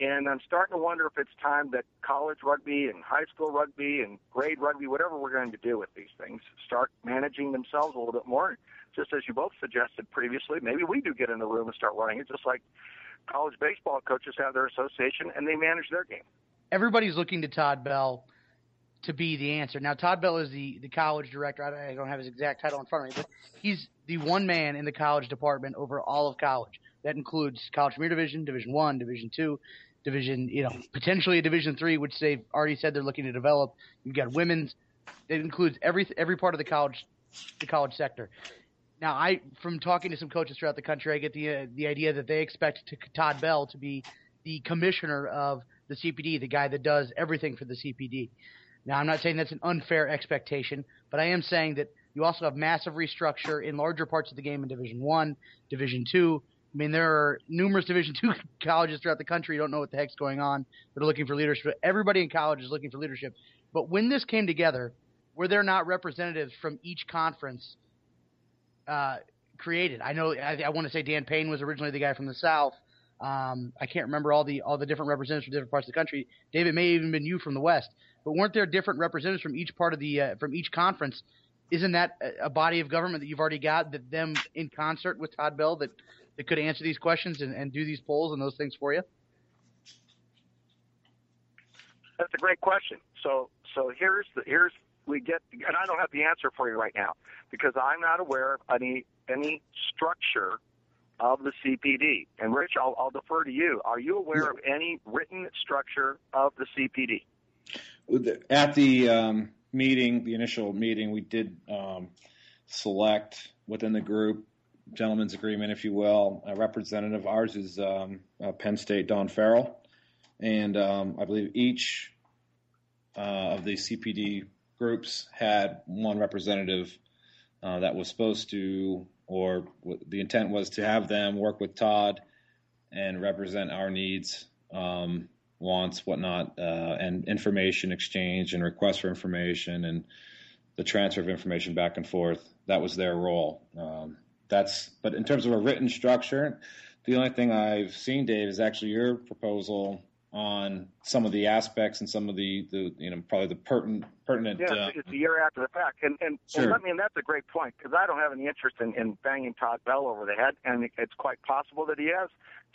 And I'm starting to wonder if it's time that college rugby and high school rugby and grade rugby, whatever we're going to do with these things, start managing themselves a little bit more. Just as you both suggested previously, maybe we do get in the room and start running it, just like college baseball coaches have their association and they manage their game. everybody's looking to Todd Bell to be the answer. Now, Todd Bell is the, the college director. I, don't have his exact title in front of me, but he's the one man in the college department over all of college. That includes college premier division, division one, division two, division, you know, potentially a division three, which they've already said they're looking to develop. You've got women's. It includes every every part of the college, the college sector. Now, I from talking to some coaches throughout the country, I get the uh, the idea that they expect to, Todd Bell to be the commissioner of the CPD, the guy that does everything for the CPD. Now, I'm not saying that's an unfair expectation, but I am saying that you also have massive restructure in larger parts of the game in Division One, Division Two. I mean, there are numerous Division Two colleges throughout the country. You don't know what the heck's going on. That are looking for leadership. Everybody in college is looking for leadership. But when this came together, were there not representatives from each conference uh, created? I know. I, I want to say Dan Payne was originally the guy from the South. Um, I can't remember all the all the different representatives from different parts of the country. David may have even been you from the West. But weren't there different representatives from each part of the uh, from each conference? Isn't that a body of government that you've already got that them in concert with Todd Bell that, that could answer these questions and, and do these polls and those things for you? That's a great question. So so here's the here's we get and I don't have the answer for you right now because I'm not aware of any any structure of the CPD. And Rich, I'll, I'll defer to you. Are you aware of any written structure of the CPD? at the um, meeting, the initial meeting, we did um, select within the group, gentleman's agreement, if you will, a representative. Ours is um, uh, Penn State Don Farrell, and um, I believe each uh, of the CPD groups had one representative uh, that was supposed to, or the intent was to have them work with Todd and represent our needs. Um, wants, whatnot, uh, and information exchange and requests for information and the transfer of information back and forth. That was their role. Um, that's, but in terms of a written structure, the only thing I've seen, Dave, is actually your proposal on some of the aspects and some of the, the you know probably the pertinent pertinent. Yeah, uh, it's a year after the fact, and and, sure. and I mean that's a great point because I don't have any interest in, in banging Todd Bell over the head, and it's quite possible that he has.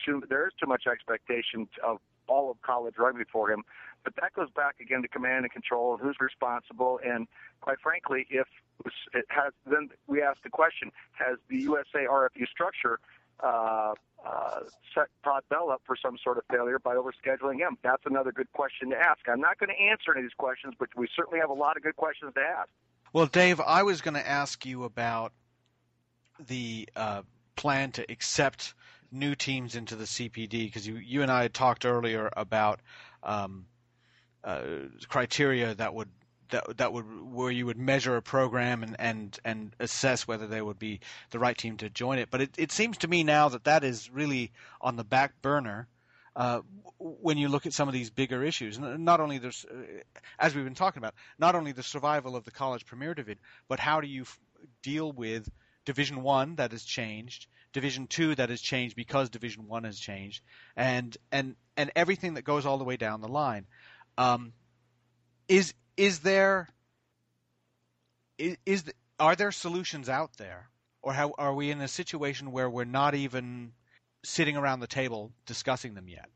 Too, there is too much expectation of all of college rugby for him. But that goes back again to command and control who's responsible. And quite frankly, if it has, then we ask the question: Has the USA RFU structure uh, uh, set Todd Bell up for some sort of failure by overscheduling him? That's another good question to ask. I'm not going to answer any of these questions, but we certainly have a lot of good questions to ask. Well, Dave, I was going to ask you about the uh, plan to accept new teams into the CPD because you you and I had talked earlier about um, uh, criteria that would that that would where you would measure a program and and and assess whether they would be the right team to join it. But it it seems to me now that that is really on the back burner. Uh, when you look at some of these bigger issues, not only there's, uh, as we've been talking about, not only the survival of the college premier division, but how do you f- deal with Division One that has changed, Division Two that has changed because Division One has changed, and and and everything that goes all the way down the line. Um, is is there is, is the, are there solutions out there, or how, are we in a situation where we're not even sitting around the table discussing them yet?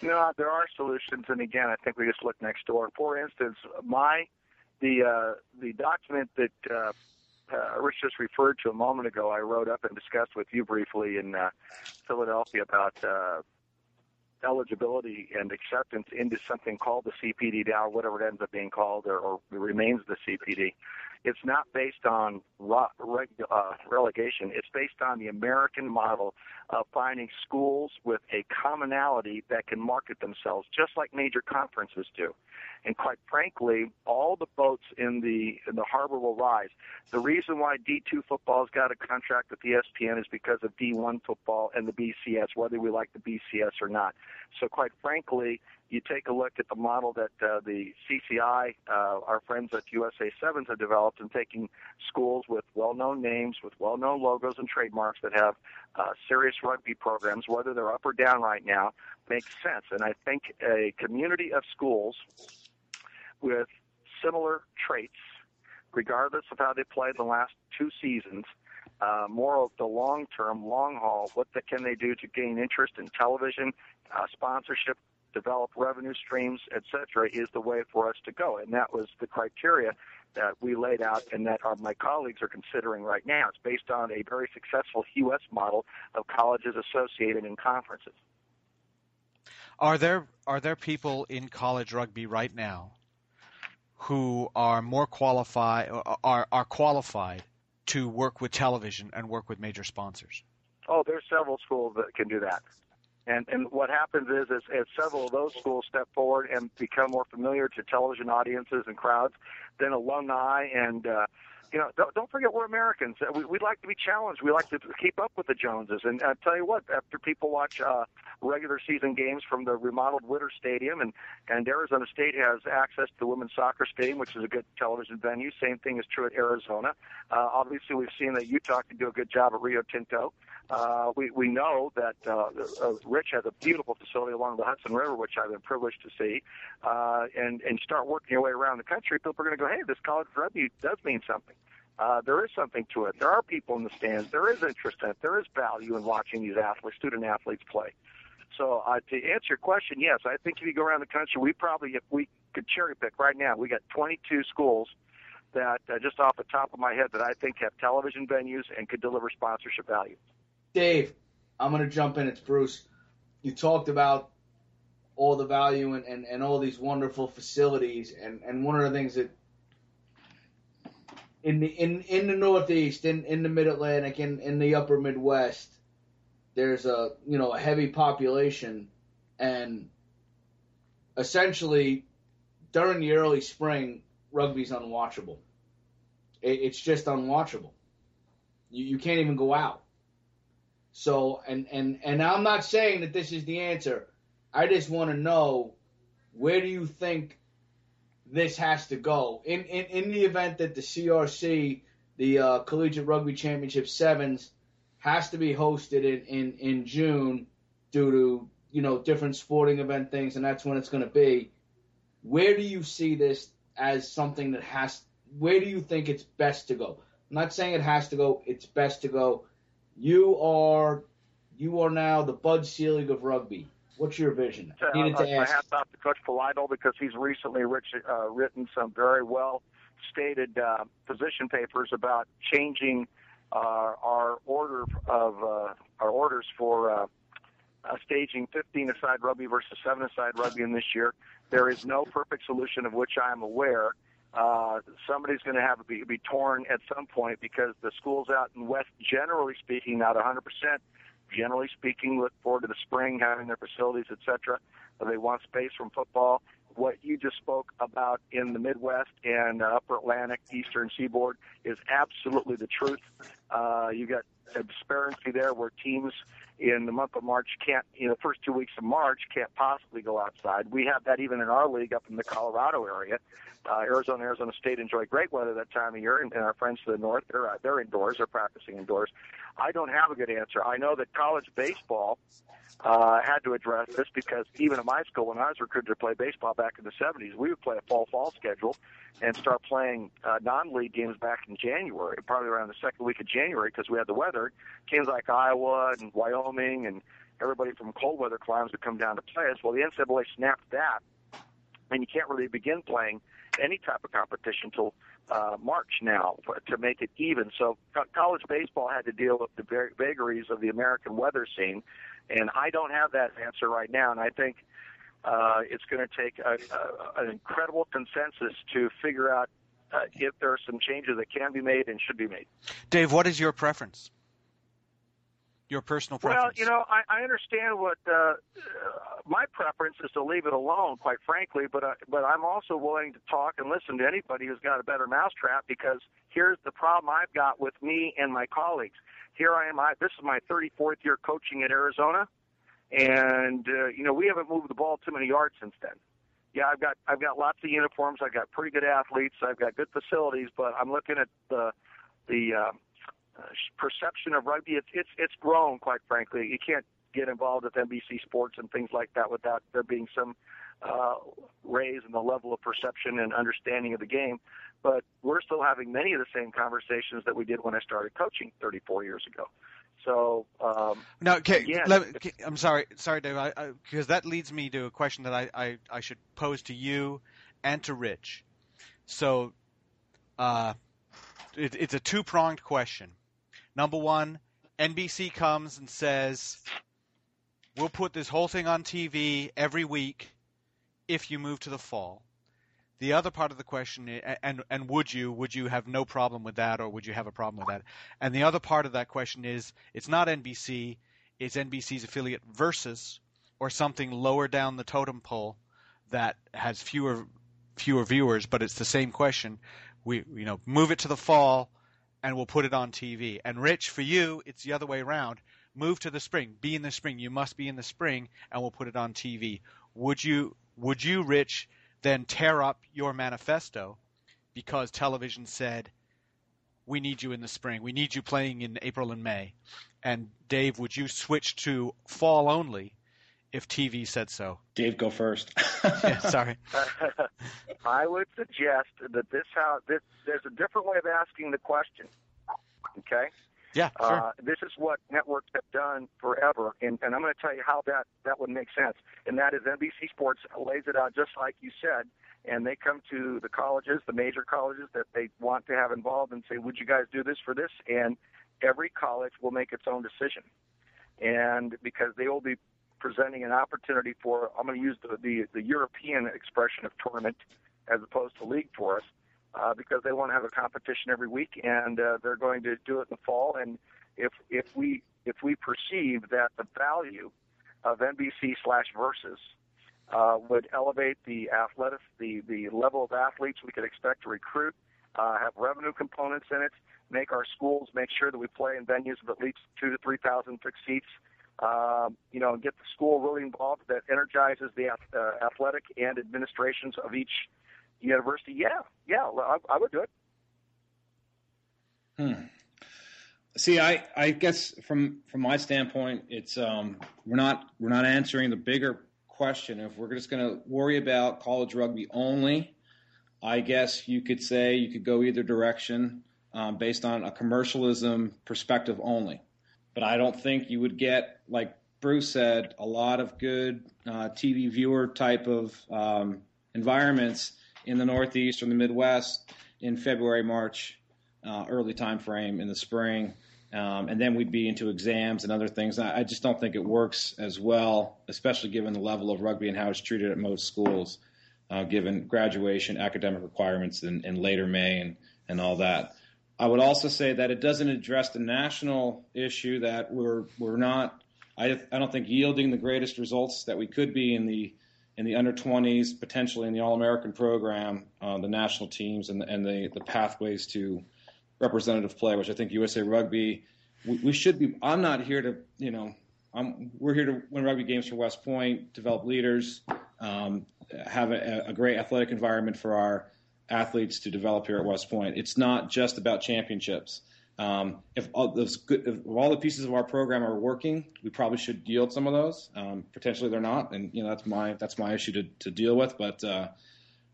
No, there are solutions, and again, I think we just look next door. For instance, my the uh, the document that uh, uh, Rich just referred to a moment ago, I wrote up and discussed with you briefly in uh, Philadelphia about uh, eligibility and acceptance into something called the CPD now, whatever it ends up being called, or, or remains the CPD. It's not based on uh, relegation. It's based on the American model of finding schools with a commonality that can market themselves, just like major conferences do. And quite frankly, all the boats in the in the harbor will rise. The reason why D2 football has got a contract with ESPN is because of D1 football and the BCS, whether we like the BCS or not. So quite frankly, you take a look at the model that uh, the CCI, uh, our friends at USA Sevens, have developed in taking schools with well-known names, with well-known logos and trademarks that have uh, serious rugby programs, whether they're up or down right now, makes sense. And I think a community of schools with similar traits, regardless of how they played the last two seasons, uh, more of the long term, long haul. What the, can they do to gain interest in television, uh, sponsorship, develop revenue streams, etc., is the way for us to go. And that was the criteria that we laid out and that our, my colleagues are considering right now. It's based on a very successful U.S. model of colleges associated in conferences. Are there are there people in college rugby right now who are more qualified are are qualified to work with television and work with major sponsors? Oh, there's several schools that can do that. And and what happens is, is as several of those schools step forward and become more familiar to television audiences and crowds, then alumni and uh, you know, don't, don't forget we're Americans. We, we like to be challenged. We like to keep up with the Joneses. And I tell you what, after people watch uh, regular season games from the remodeled Witter Stadium, and and Arizona State has access to the women's soccer stadium, which is a good television venue. Same thing is true at Arizona. Uh, obviously, we've seen that Utah can do a good job at Rio Tinto. Uh, we we know that uh, uh, Rich has a beautiful facility along the Hudson River, which I've been privileged to see. Uh, and and start working your way around the country, people are going to go, hey, this college rugby does mean something. Uh, there is something to it. There are people in the stands. There is interest in it. There is value in watching these athletes, student athletes play. So uh, to answer your question, yes, I think if you go around the country, we probably, if we could cherry pick right now, we got 22 schools that, uh, just off the top of my head, that I think have television venues and could deliver sponsorship value. Dave, I'm going to jump in. It's Bruce. You talked about all the value and, and, and all these wonderful facilities, and, and one of the things that in the in in the Northeast, in in the Mid Atlantic, in in the Upper Midwest, there's a you know a heavy population, and essentially during the early spring, rugby's unwatchable. It, it's just unwatchable. You you can't even go out. So and and and I'm not saying that this is the answer. I just want to know where do you think this has to go. In in, in the event that the CRC, the uh, Collegiate Rugby Championship Sevens, has to be hosted in, in, in June due to you know different sporting event things, and that's when it's going to be. Where do you see this as something that has? Where do you think it's best to go? I'm not saying it has to go. It's best to go. You are you are now the Bud Selig of rugby. What's your vision? Uh, Needed to ask. I have off to Coach Pohlidal because he's recently rich, uh, written some very well stated uh, position papers about changing uh, our order of uh, our orders for uh, uh, staging 15 aside rugby versus 7 aside rugby in this year. There is no perfect solution of which I am aware. Uh, somebody's going to have to be, be torn at some point because the schools out in West, generally speaking, not 100 percent generally speaking, look forward to the spring having their facilities, etc. They want space from football. What you just spoke about in the Midwest and uh, Upper Atlantic, Eastern Seaboard is absolutely the truth. Uh, you got a disparity there where teams in the month of March can't, you know, the first two weeks of March can't possibly go outside. We have that even in our league up in the Colorado area. Uh, Arizona, Arizona State enjoy great weather that time of year, and, and our friends to the north, they're uh, they're indoors, they're practicing indoors. I don't have a good answer. I know that college baseball uh, had to address this because even at my school, when I was recruited to play baseball back in the 70s, we would play a fall-fall schedule and start playing uh, non-league games back in January, probably around the second week of January because we had the weather. Teams like Iowa and Wyoming and everybody from cold weather climes would come down to play us. Well, the NCAA snapped that, and you can't really begin playing any type of competition until uh, March now for, to make it even. So co- college baseball had to deal with the vagaries of the American weather scene, and I don't have that answer right now. And I think uh, it's going to take a, a, an incredible consensus to figure out uh, if there are some changes that can be made and should be made. Dave, what is your preference? Your personal preference? Well, you know, I, I understand what uh, uh, my preference is to leave it alone, quite frankly. But uh, but I'm also willing to talk and listen to anybody who's got a better mousetrap because here's the problem I've got with me and my colleagues. Here I am. I, this is my 34th year coaching at Arizona, and uh, you know we haven't moved the ball too many yards since then. Yeah, I've got I've got lots of uniforms. I've got pretty good athletes. I've got good facilities, but I'm looking at the the uh, perception of rugby. It's it's it's grown, quite frankly. You can't get involved with NBC Sports and things like that without there being some uh, raise in the level of perception and understanding of the game. But we're still having many of the same conversations that we did when I started coaching 34 years ago. So um, now, okay, let me- okay, I'm sorry, sorry, Dave, because that leads me to a question that I, I, I should pose to you and to Rich. So, uh, it, it's a two pronged question. Number one, NBC comes and says, "We'll put this whole thing on TV every week if you move to the fall." The other part of the question, eh, eh, and and would you would you have no problem with that, or would you have a problem with that? And the other part of that question is, it's not NBC, it's NBC's affiliate versus, or something lower down the totem pole that has fewer fewer viewers, but it's the same question. We you know move it to the fall, and we'll put it on TV. And Rich, for you, it's the other way around. Move to the spring. Be in the spring. You must be in the spring, and we'll put it on TV. Would you would you, Rich, then tear up your manifesto because television said we need you in the spring. We need you playing in April and May. And Dave, would you switch to fall only if TV said so? Dave, go first. Yeah, sorry. I would suggest that this how this there's a different way of asking the question. Okay, Yeah, sure. uh, this is what networks have done forever, and, and I'm going to tell you how that that would make sense. And that is NBC Sports lays it out just like you said, and they come to the colleges, the major colleges that they want to have involved, and say, "Would you guys do this for this?" And every college will make its own decision, and because they will be presenting an opportunity for I'm going to use the, the the European expression of tournament as opposed to league for us uh, because they want to have a competition every week and uh, they're going to do it in the fall. And if if we if we perceive that the value of NBC slash versus uh, would elevate the athletic the the level of athletes we could expect to recruit uh, have revenue components in it make our schools make sure that we play in venues of at least two to three thousand fixed seats um, you know, get the school really involved that energizes the uh, athletic and administrations of each university. Yeah, yeah, I, I would do it. Hmm. See, I, I guess from from my standpoint, it's um, we're not we're not answering the bigger question. If we're just going to worry about college rugby only, I guess you could say you could go either direction um, based on a commercialism perspective only. But I don't think you would get, like Bruce said, a lot of good uh, TV viewer type of um, environments in the Northeast or the Midwest in February, March, uh, early time frame in the spring. Um, and then we'd be into exams and other things. I, I just don't think it works as well, especially given the level of rugby and how it's treated at most schools, uh, given graduation, academic requirements in, in later May and, and all that. I would also say that it doesn't address the national issue that we're we're not. I I don't think yielding the greatest results that we could be in the in the under 20s, potentially in the All American program, uh, the national teams, and the, and the the pathways to representative play, which I think USA Rugby we, we should be. I'm not here to you know. I'm, we're here to win rugby games for West Point, develop leaders, um, have a, a great athletic environment for our athletes to develop here at West Point. It's not just about championships. Um, if all those good, if all the pieces of our program are working, we probably should yield some of those. Um, potentially they're not, and you know that's my that's my issue to, to deal with. But uh,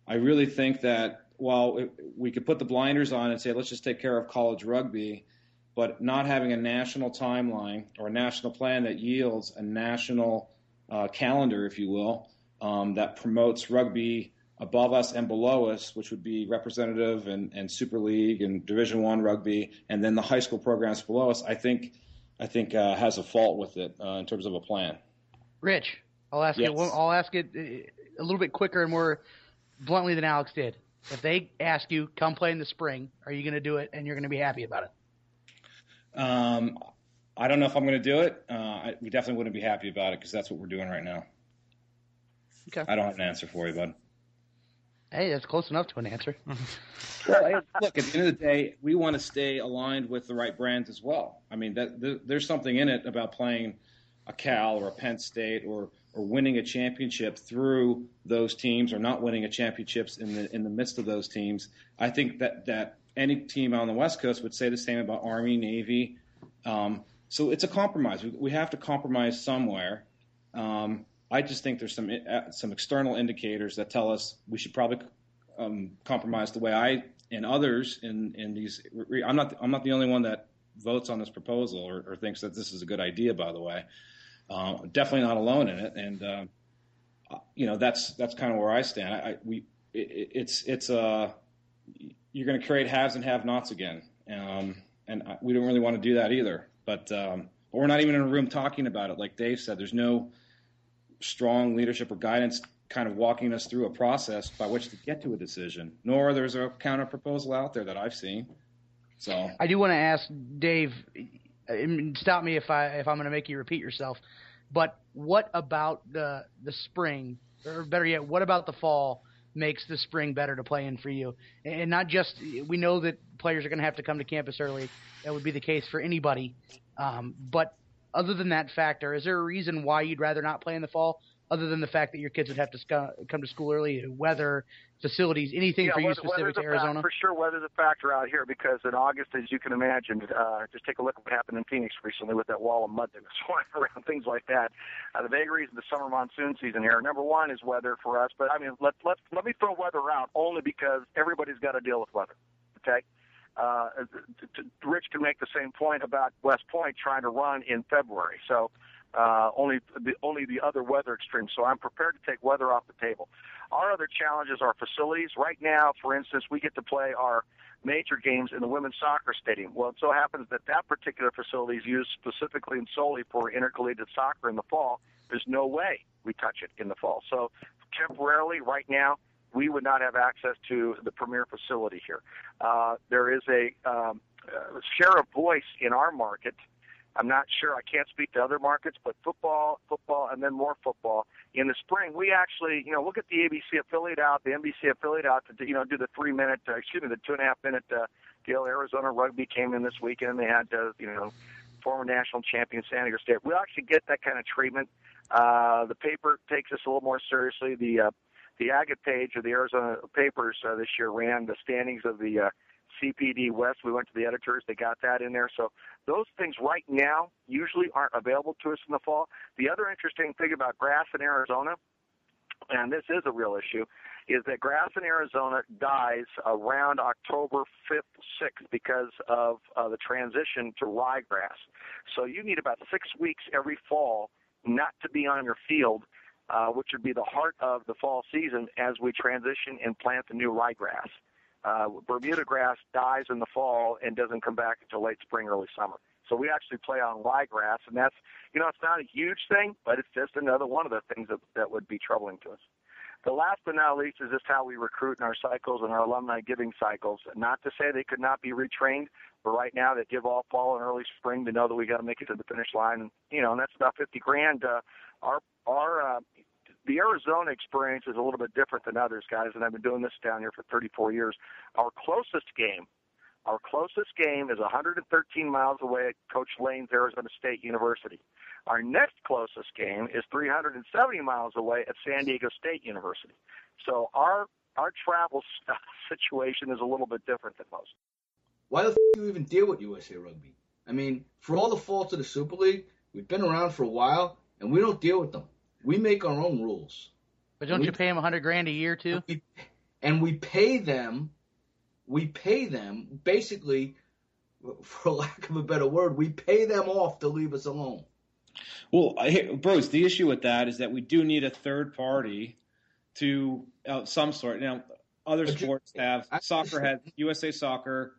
I really think that while it, we could put the blinders on and say let's just take care of college rugby, but not having a national timeline or a national plan that yields a national uh, calendar, if you will, um, that promotes rugby above us and below us, which would be representative and, and Super League and Division One rugby, and then the high school programs below us, I think I think uh, has a fault with it uh, in terms of a plan. Rich, I'll ask Yes. it. I'll ask it uh, a little bit quicker and more bluntly than Alex did. If they ask you, come play in the spring, are you going to do it and you're going to be happy about it? Um, I don't know if I'm going to do it. Uh, I, we definitely wouldn't be happy about it because that's what we're doing right now. Okay. I don't have an answer for you, bud. Hey, that's close enough to an answer. Well, look, at the end of the day, we want to stay aligned with the right brands as well. I mean, that, th- there's something in it about playing a Cal or a Penn State or or winning a championship through those teams or not winning a championships in the in the midst of those teams. I think that that any team on the West Coast would say the same about Army, Navy. Um, so it's a compromise. We, we have to compromise somewhere. Um, I just think there's some uh, some external indicators that tell us we should probably um, compromise the way I and others in in these. I'm not I'm not the only one that votes on this proposal or, or thinks that this is a good idea. By the way, uh, definitely not alone in it, and uh, you know that's that's kind of where I stand. I, I we it, it's it's uh you're going to create haves and have-nots again, um, and I, we don't really want to do that either. But um, but we're not even in a room talking about it. Like Dave said, there's no strong leadership or guidance kind of walking us through a process by which to get to a decision. Nor there's a counter proposal out there that I've seen. So I do want to ask Dave. Stop me if I if I'm going to make you repeat yourself. But what about the the spring, or better yet, what about the fall makes the spring better to play in for you? And not just we know that players are going to have to come to campus early. That would be the case for anybody. Um, but other than that factor, is there a reason why you'd rather not play in the fall? Other than the fact that your kids would have to sc- come to school early, weather, facilities, anything yeah, for you specific to Arizona? For sure, weather's a factor out here because in August, as you can imagine, uh, just take a look at what happened in Phoenix recently with that wall of mud that was flying around, things like that. Uh, the vagaries of the summer monsoon season here. Number one is weather for us, but I mean, let let let me throw weather out only because everybody's got to deal with weather. Okay. Uh, Rich can make the same point about West Point trying to run in February. So uh, only the only the other weather extremes. So I'm prepared to take weather off the table. Our other challenges are facilities. Right now, for instance, we get to play our major games in the women's soccer stadium. Well, it so happens that that particular facility is used specifically and solely for intercollegiate soccer in the fall. There's no way we touch it in the fall. So temporarily, right now, we would not have access to the premier facility here. Uh, there is a um, uh, share of voice in our market I'm not sure. I can't speak to other markets, but football, football, and then more football. In the spring, we actually, you know, look at the ABC affiliate out, the NBC affiliate out to, you know, do the three minute, uh, excuse me, the two and a half minute uh, deal. Arizona Rugby came in this weekend. They had, uh, you know, former national champion San Diego State. We actually get that kind of treatment. Uh, the paper takes us a little more seriously. The uh, the Agate page of the Arizona papers uh, this year ran the standings of the uh, CPD West. We went to the editors. They got that in there. So those things right now usually aren't available to us in the fall. The other interesting thing about grass in Arizona, and this is a real issue, is that grass in Arizona dies around October 5th, 6th because of uh, the transition to ryegrass. So you need about six weeks every fall not to be on your field, uh, which would be the heart of the fall season as we transition and plant the new ryegrass. Uh, Bermuda grass dies in the fall and doesn't come back until late spring, early summer. So we actually play on ryegrass, and that's you know it's not a huge thing, but it's just another one of the things that that would be troubling to us. The last but not least is just how we recruit in our cycles and our alumni giving cycles. Not to say they could not be retrained, but right now they give all fall and early spring to know that we got to make it to the finish line. And, you know, and that's about 50 grand. Uh, our our uh, the Arizona experience is a little bit different than others, guys, and I've been doing this down here for 34 years. Our closest game, our closest game is 113 miles away at Coach Lane's Arizona State University. Our next closest game is 370 miles away at San Diego State University. So our our travel situation is a little bit different than most. Why the f- do you even deal with USA Rugby? I mean, for all the faults of the Super League, we've been around for a while, and we don't deal with them. We make our own rules. But don't we, you pay them a hundred grand a year too? We, and we pay them. We pay them basically, for lack of a better word, we pay them off to leave us alone. Well, I, Bruce, the issue with that is that we do need a third party to uh, some sort. Now, other but sports you, have I, soccer has USA Soccer,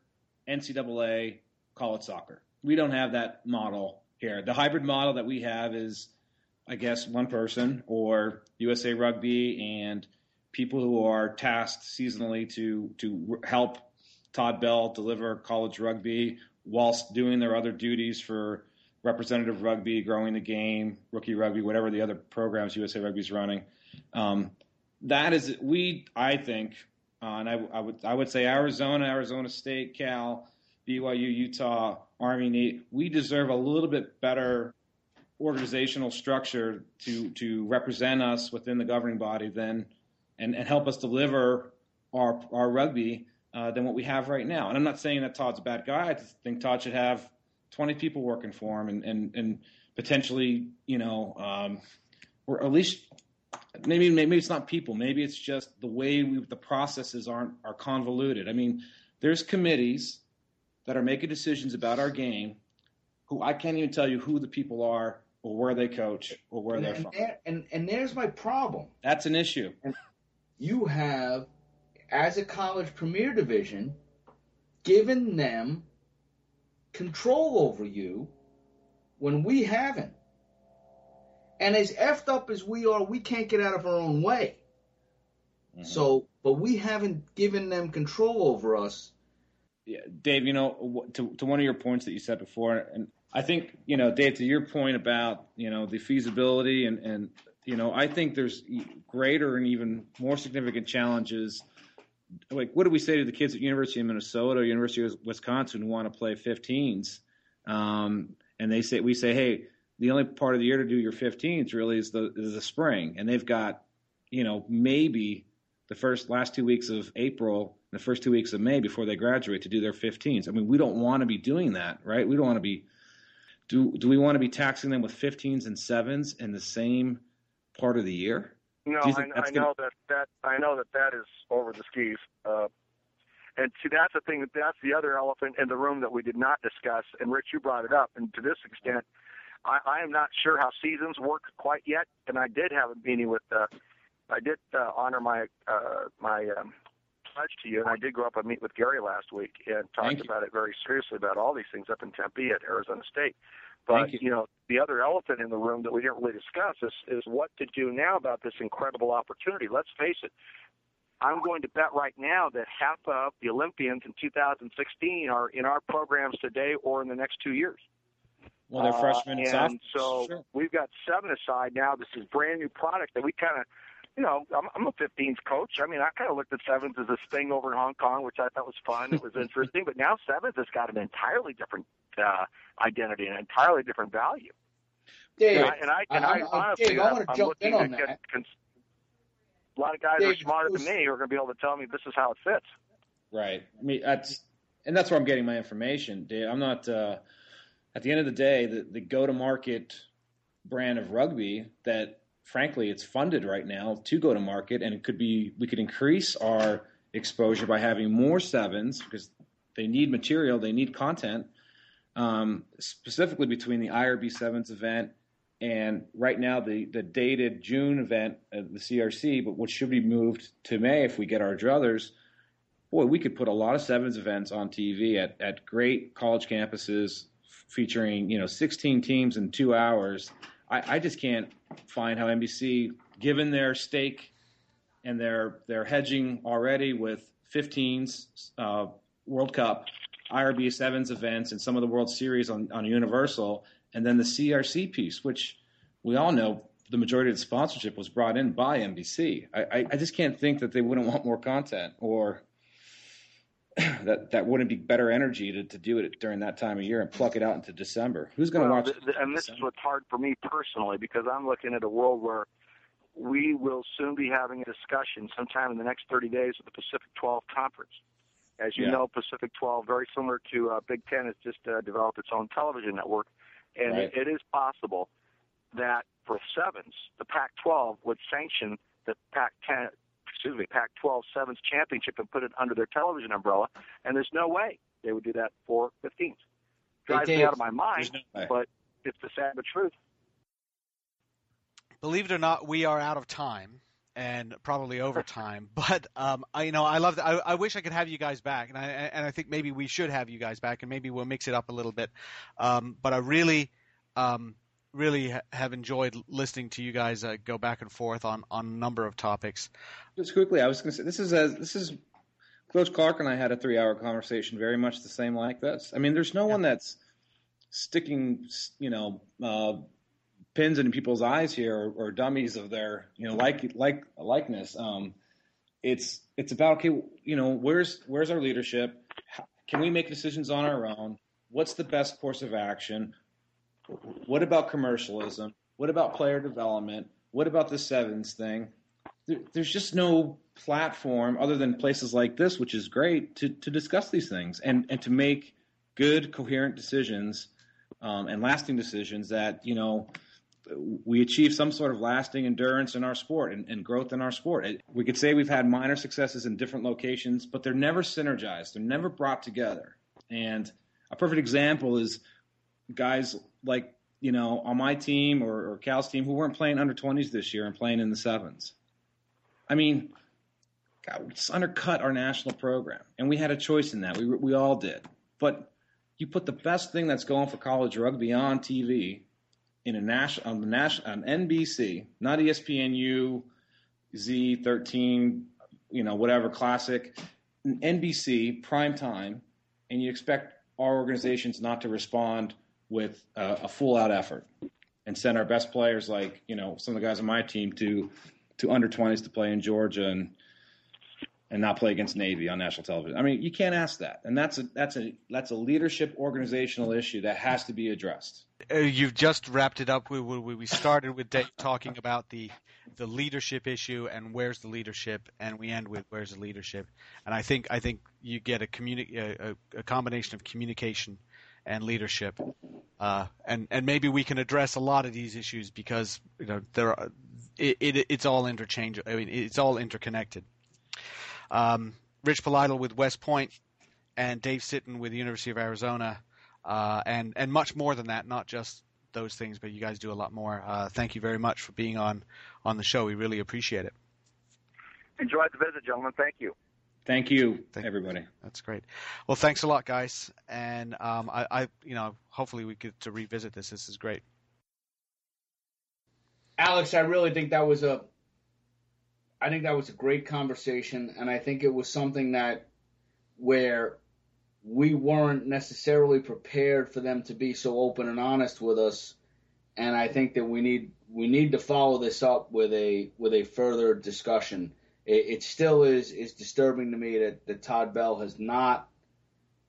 NCAA, call it soccer. We don't have that model here. The hybrid model that we have is I guess, one person or USA Rugby and people who are tasked seasonally to to help Todd Bell deliver college rugby whilst doing their other duties for representative rugby, growing the game, rookie rugby, whatever the other programs USA Rugby is running. Um, that is, we I think, uh, and I, I, would I would say Arizona, Arizona State, Cal, BYU, Utah, Army, we deserve a little bit better organizational structure to to represent us within the governing body then and, and help us deliver our our rugby uh, than what we have right now. And I'm not saying that Todd's a bad guy. I just think Todd should have 20 people working for him and and, and potentially you know um, or at least maybe maybe it's not people. Maybe it's just the way we, the processes aren't are convoluted. I mean, there's committees that are making decisions about our game, who I can't even tell you who the people are or where they coach or where and, they're and, from. there- and and there's my problem. That's an issue. You have, as a college premier division, given them control over you when we haven't. And as effed up as we are, we can't get out of our own way. Mhm. So, but we haven't given them control over us. Yeah, Dave, you know, to to one of your points that you said before, and I think you know, Dave, to your point about you know the feasibility and and you know, I think there's greater and even more significant challenges. Like, what do we say to the kids at University of Minnesota University of Wisconsin who want to play 15s? Um, and they say, we say, hey, the only part of the year to do your 15s really is the is the spring, and they've got, you know, maybe the first last two weeks of April, the first two weeks of May before they graduate to do their 15s. I mean, we don't want to be doing that, right? We don't want to be. Do do we want to be taxing them with 15s and sevens in the same part of the year? No, I, I know that that I know that that is over the skis. Uh, and see, that's the thing. That's the other elephant in the room that we did not discuss. And Rich, you brought it up. And to this extent, I, I am not sure how seasons work quite yet. And I did have a meeting with. Uh, I did uh, honor my uh, my um, pledge to you, and I did go up and meet with Gary last week and Thank talked you. about it very seriously about all these things up in Tempe at Arizona State. But Thank you. know, the other elephant in the room that we didn't really discuss is is what to do now about this incredible opportunity. Let's face it. I'm going to bet right now that half of the Olympians in 2016 are in our programs today or in the next two years. Well, they're Uh, freshmen and and so. Sure. we've got seven aside now. This is brand new product that we kind of, you know, I'm, I'm a 15s coach. I mean, I kind of looked at sevens as this thing over in Hong Kong, which I thought was fun. It was interesting, but now sevens has got an entirely different uh, identity, an entirely different value. Dave, And I, and I, and I, I'm- I'm- honestly, Dave, I wanna I'm, I'm jump looking in on that. cons- a lot of guys are Dave, smarter than me who are going to be able to tell me this is how it fits. Right. I mean, that's and that's where I'm getting my information, Dave. I'm not. Uh, at the end of the day, the, the go-to-market brand of rugby that, frankly, it's funded right now to go to market, and it could be we could increase our exposure by having more sevens because they need material, they need content, um, specifically between the IRB sevens event and right now the the dated June event, uh, the CRC, but which should be moved to May if we get our druthers boy, we could put a lot of sevens events on TV at, at great college campuses featuring, you know, 16 teams in two hours. I, I just can't find how NBC, given their stake and their, their hedging already with 15s, uh, World Cup, IRB sevens events, and some of the World Series on, on Universal, and then the CRC piece, which we all know the majority of the sponsorship was brought in by NBC. I, I, I just can't think that they wouldn't want more content or that that wouldn't be better energy to, to do it during that time of year and pluck it out into December. Who's going to Well, watch? th- th- and this is what's hard for me personally because I'm looking at a world where we will soon be having a discussion sometime in the next 30 days with the Pacific 12 Conference. As you Yeah. know, Pacific 12, very similar to uh, Big Ten, has just uh, developed its own television network, and Right. it, it is possible that for sevens, the Pac-12 would sanction the Pac-10, excuse me, Pac-12 sevens championship and put it under their television umbrella, and there's no way they would do that for 15s. Drives me out of my mind, no but it's the sad but truth. believe it or not, we are out of time and probably over time. But um, I, you know, I love. I, I wish I could have you guys back, and I and I think maybe we should have you guys back, and maybe we'll mix it up a little bit. Um, but I really, um, really ha- have enjoyed listening to you guys uh, go back and forth on on a number of topics. Just quickly, I was going to say this is a, this is Coach Clark and I had a three-hour conversation, very much the same like this. I mean, there's no one that's sticking, you know, uh, pins in people's eyes here or, or dummies of their, you know, like like likeness. Um, it's it's about okay, you know, where's where's our leadership? Can we make decisions on our own? What's the best course of action? What about commercialism? What about player development? What about the sevens thing? There, there's just no platform other than places like this, which is great to, to discuss these things and, and to make good, coherent decisions um, and lasting decisions that, you know, we achieve some sort of lasting endurance in our sport and, and growth in our sport. We could say we've had minor successes in different locations, but they're never synergized. They're never brought together. And a perfect example is guys like you know on my team or, or Cal's team who weren't playing under 20s this year and playing in the sevens. I mean, God, it's undercut our national program, and we had a choice in that. We we all did, but you put the best thing that's going for college rugby on TV in a national on the national on NBC, not ESPNU, Z13, you know whatever classic, NBC prime time, and you expect our organizations not to respond with uh, a full out effort and send our best players like you know some of the guys on my team to to under 20s to play in Georgia and and not play against Navy on national television. I mean, you can't ask that, and that's a that's a that's a leadership organizational issue that has to be addressed. Uh, you've just wrapped it up. We, we started with Dave talking about the the leadership issue and where's the leadership, and we end with where's the leadership. And I think I think you get a communi- a, a combination of communication and leadership, uh, and and maybe we can address a lot of these issues because you know there are, it, it it's all interchangeable. I mean, it's all interconnected. Um, Rich Pohlidal with West Point and Dave Sitton with the University of Arizona, uh, and and much more than that, not just those things, but you guys do a lot more. Uh, thank you very much for being on on the show. We really appreciate it. Enjoyed the visit, gentlemen. Thank you. Thank you, Thank everybody. That's great. Well, thanks a lot, guys, and um, I, I, you know, hopefully we get to revisit this. This is great. Alex, I really think that was a I think that was a great conversation and I think it was something that where we weren't necessarily prepared for them to be so open and honest with us and I think that we need we need to follow this up with a with a further discussion. It, it still is is disturbing to me that, that Todd Bell has not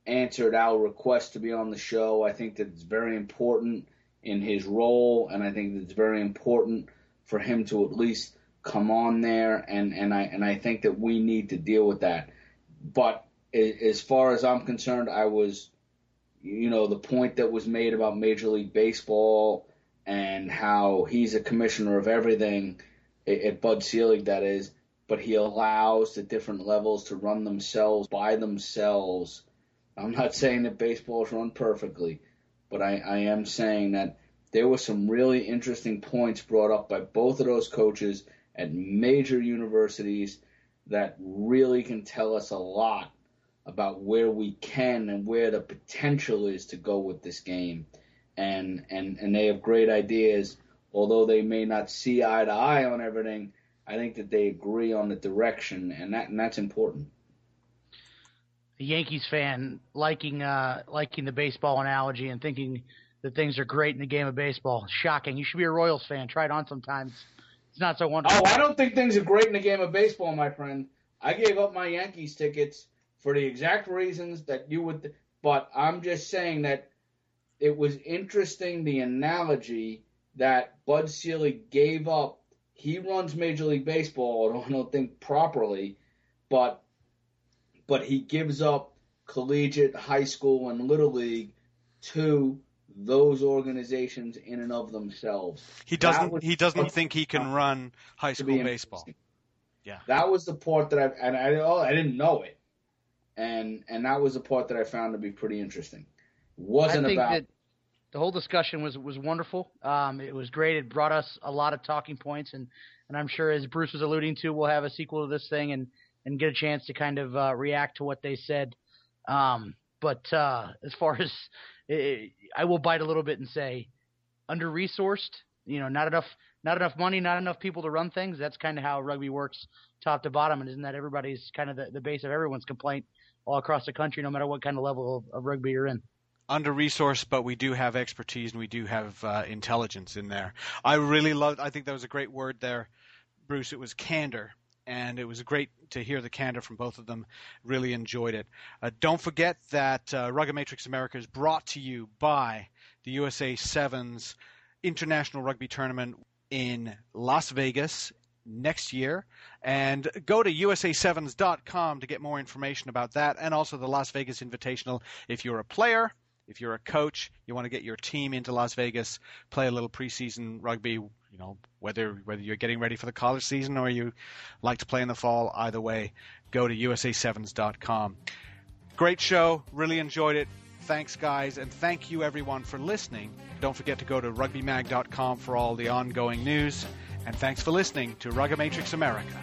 answered our request to be on the show. I think that it's very important in his role, and I think that it's very important for him to at least come on there, and, and I and I think that we need to deal with that. But as far as I'm concerned, I was, you know, the point that was made about Major League Baseball and how he's a commissioner of everything at Bud Selig, that is, but he allows the different levels to run themselves by themselves. I'm not saying that baseball is run perfectly, but I, I am saying that there were some really interesting points brought up by both of those coaches at major universities that really can tell us a lot about where we can and where the potential is to go with this game. And and and they have great ideas, although they may not see eye to eye on everything. I think that they agree on the direction, and that and that's important. A Yankees fan liking uh, liking the baseball analogy and thinking that things are great in the game of baseball. Shocking. You should be a Royals fan. Try it on sometimes. It's not so wonderful. Oh, I don't think things are great in the game of baseball, my friend. I gave up my Yankees tickets for the exact reasons that you would. But I'm just saying that it was interesting the analogy that Bud Selig gave up. He runs Major League Baseball. I don't think properly, but but he gives up collegiate, high school, and little league to those organizations in and of themselves. He doesn't. He doesn't think he can run high school baseball. Yeah, that was the part that I and I oh, I didn't know it, and and that was the part that I found to be pretty interesting. wasn't I think about. That the whole discussion was was wonderful. Um, it was great. It brought us a lot of talking points, and and I'm sure, as Bruce was alluding to, we'll have a sequel to this thing and and get a chance to kind of uh, react to what they said. Um, but uh, as far as it, I will bite a little bit and say, under resourced, you know, not enough, not enough money, not enough people to run things. That's kind of how rugby works, top to bottom, and isn't that everybody's kind of the, the base of everyone's complaint all across the country, no matter what kind of level of, of rugby you're in under resourced, but we do have expertise and we do have uh, intelligence in there. I really loved. I think that was a great word there, Bruce. It was candor, and it was great to hear the candor from both of them. Really enjoyed it. Uh, don't forget that uh, Rugged Matrix America is brought to you by the USA Sevens International Rugby Tournament in Las Vegas next year. And go to USA7s.com to get more information about that and also the Las Vegas Invitational if you're a player if you're a coach, you want to get your team into Las Vegas, play a little preseason rugby, you know, whether whether you're getting ready for the college season or you like to play in the fall, either way, go to USA7s.com. Great show. Really enjoyed it. Thanks, guys, and thank you everyone for listening. Don't forget to go to rugbymag.com for all the ongoing news. And thanks for listening to Rugomatrix America.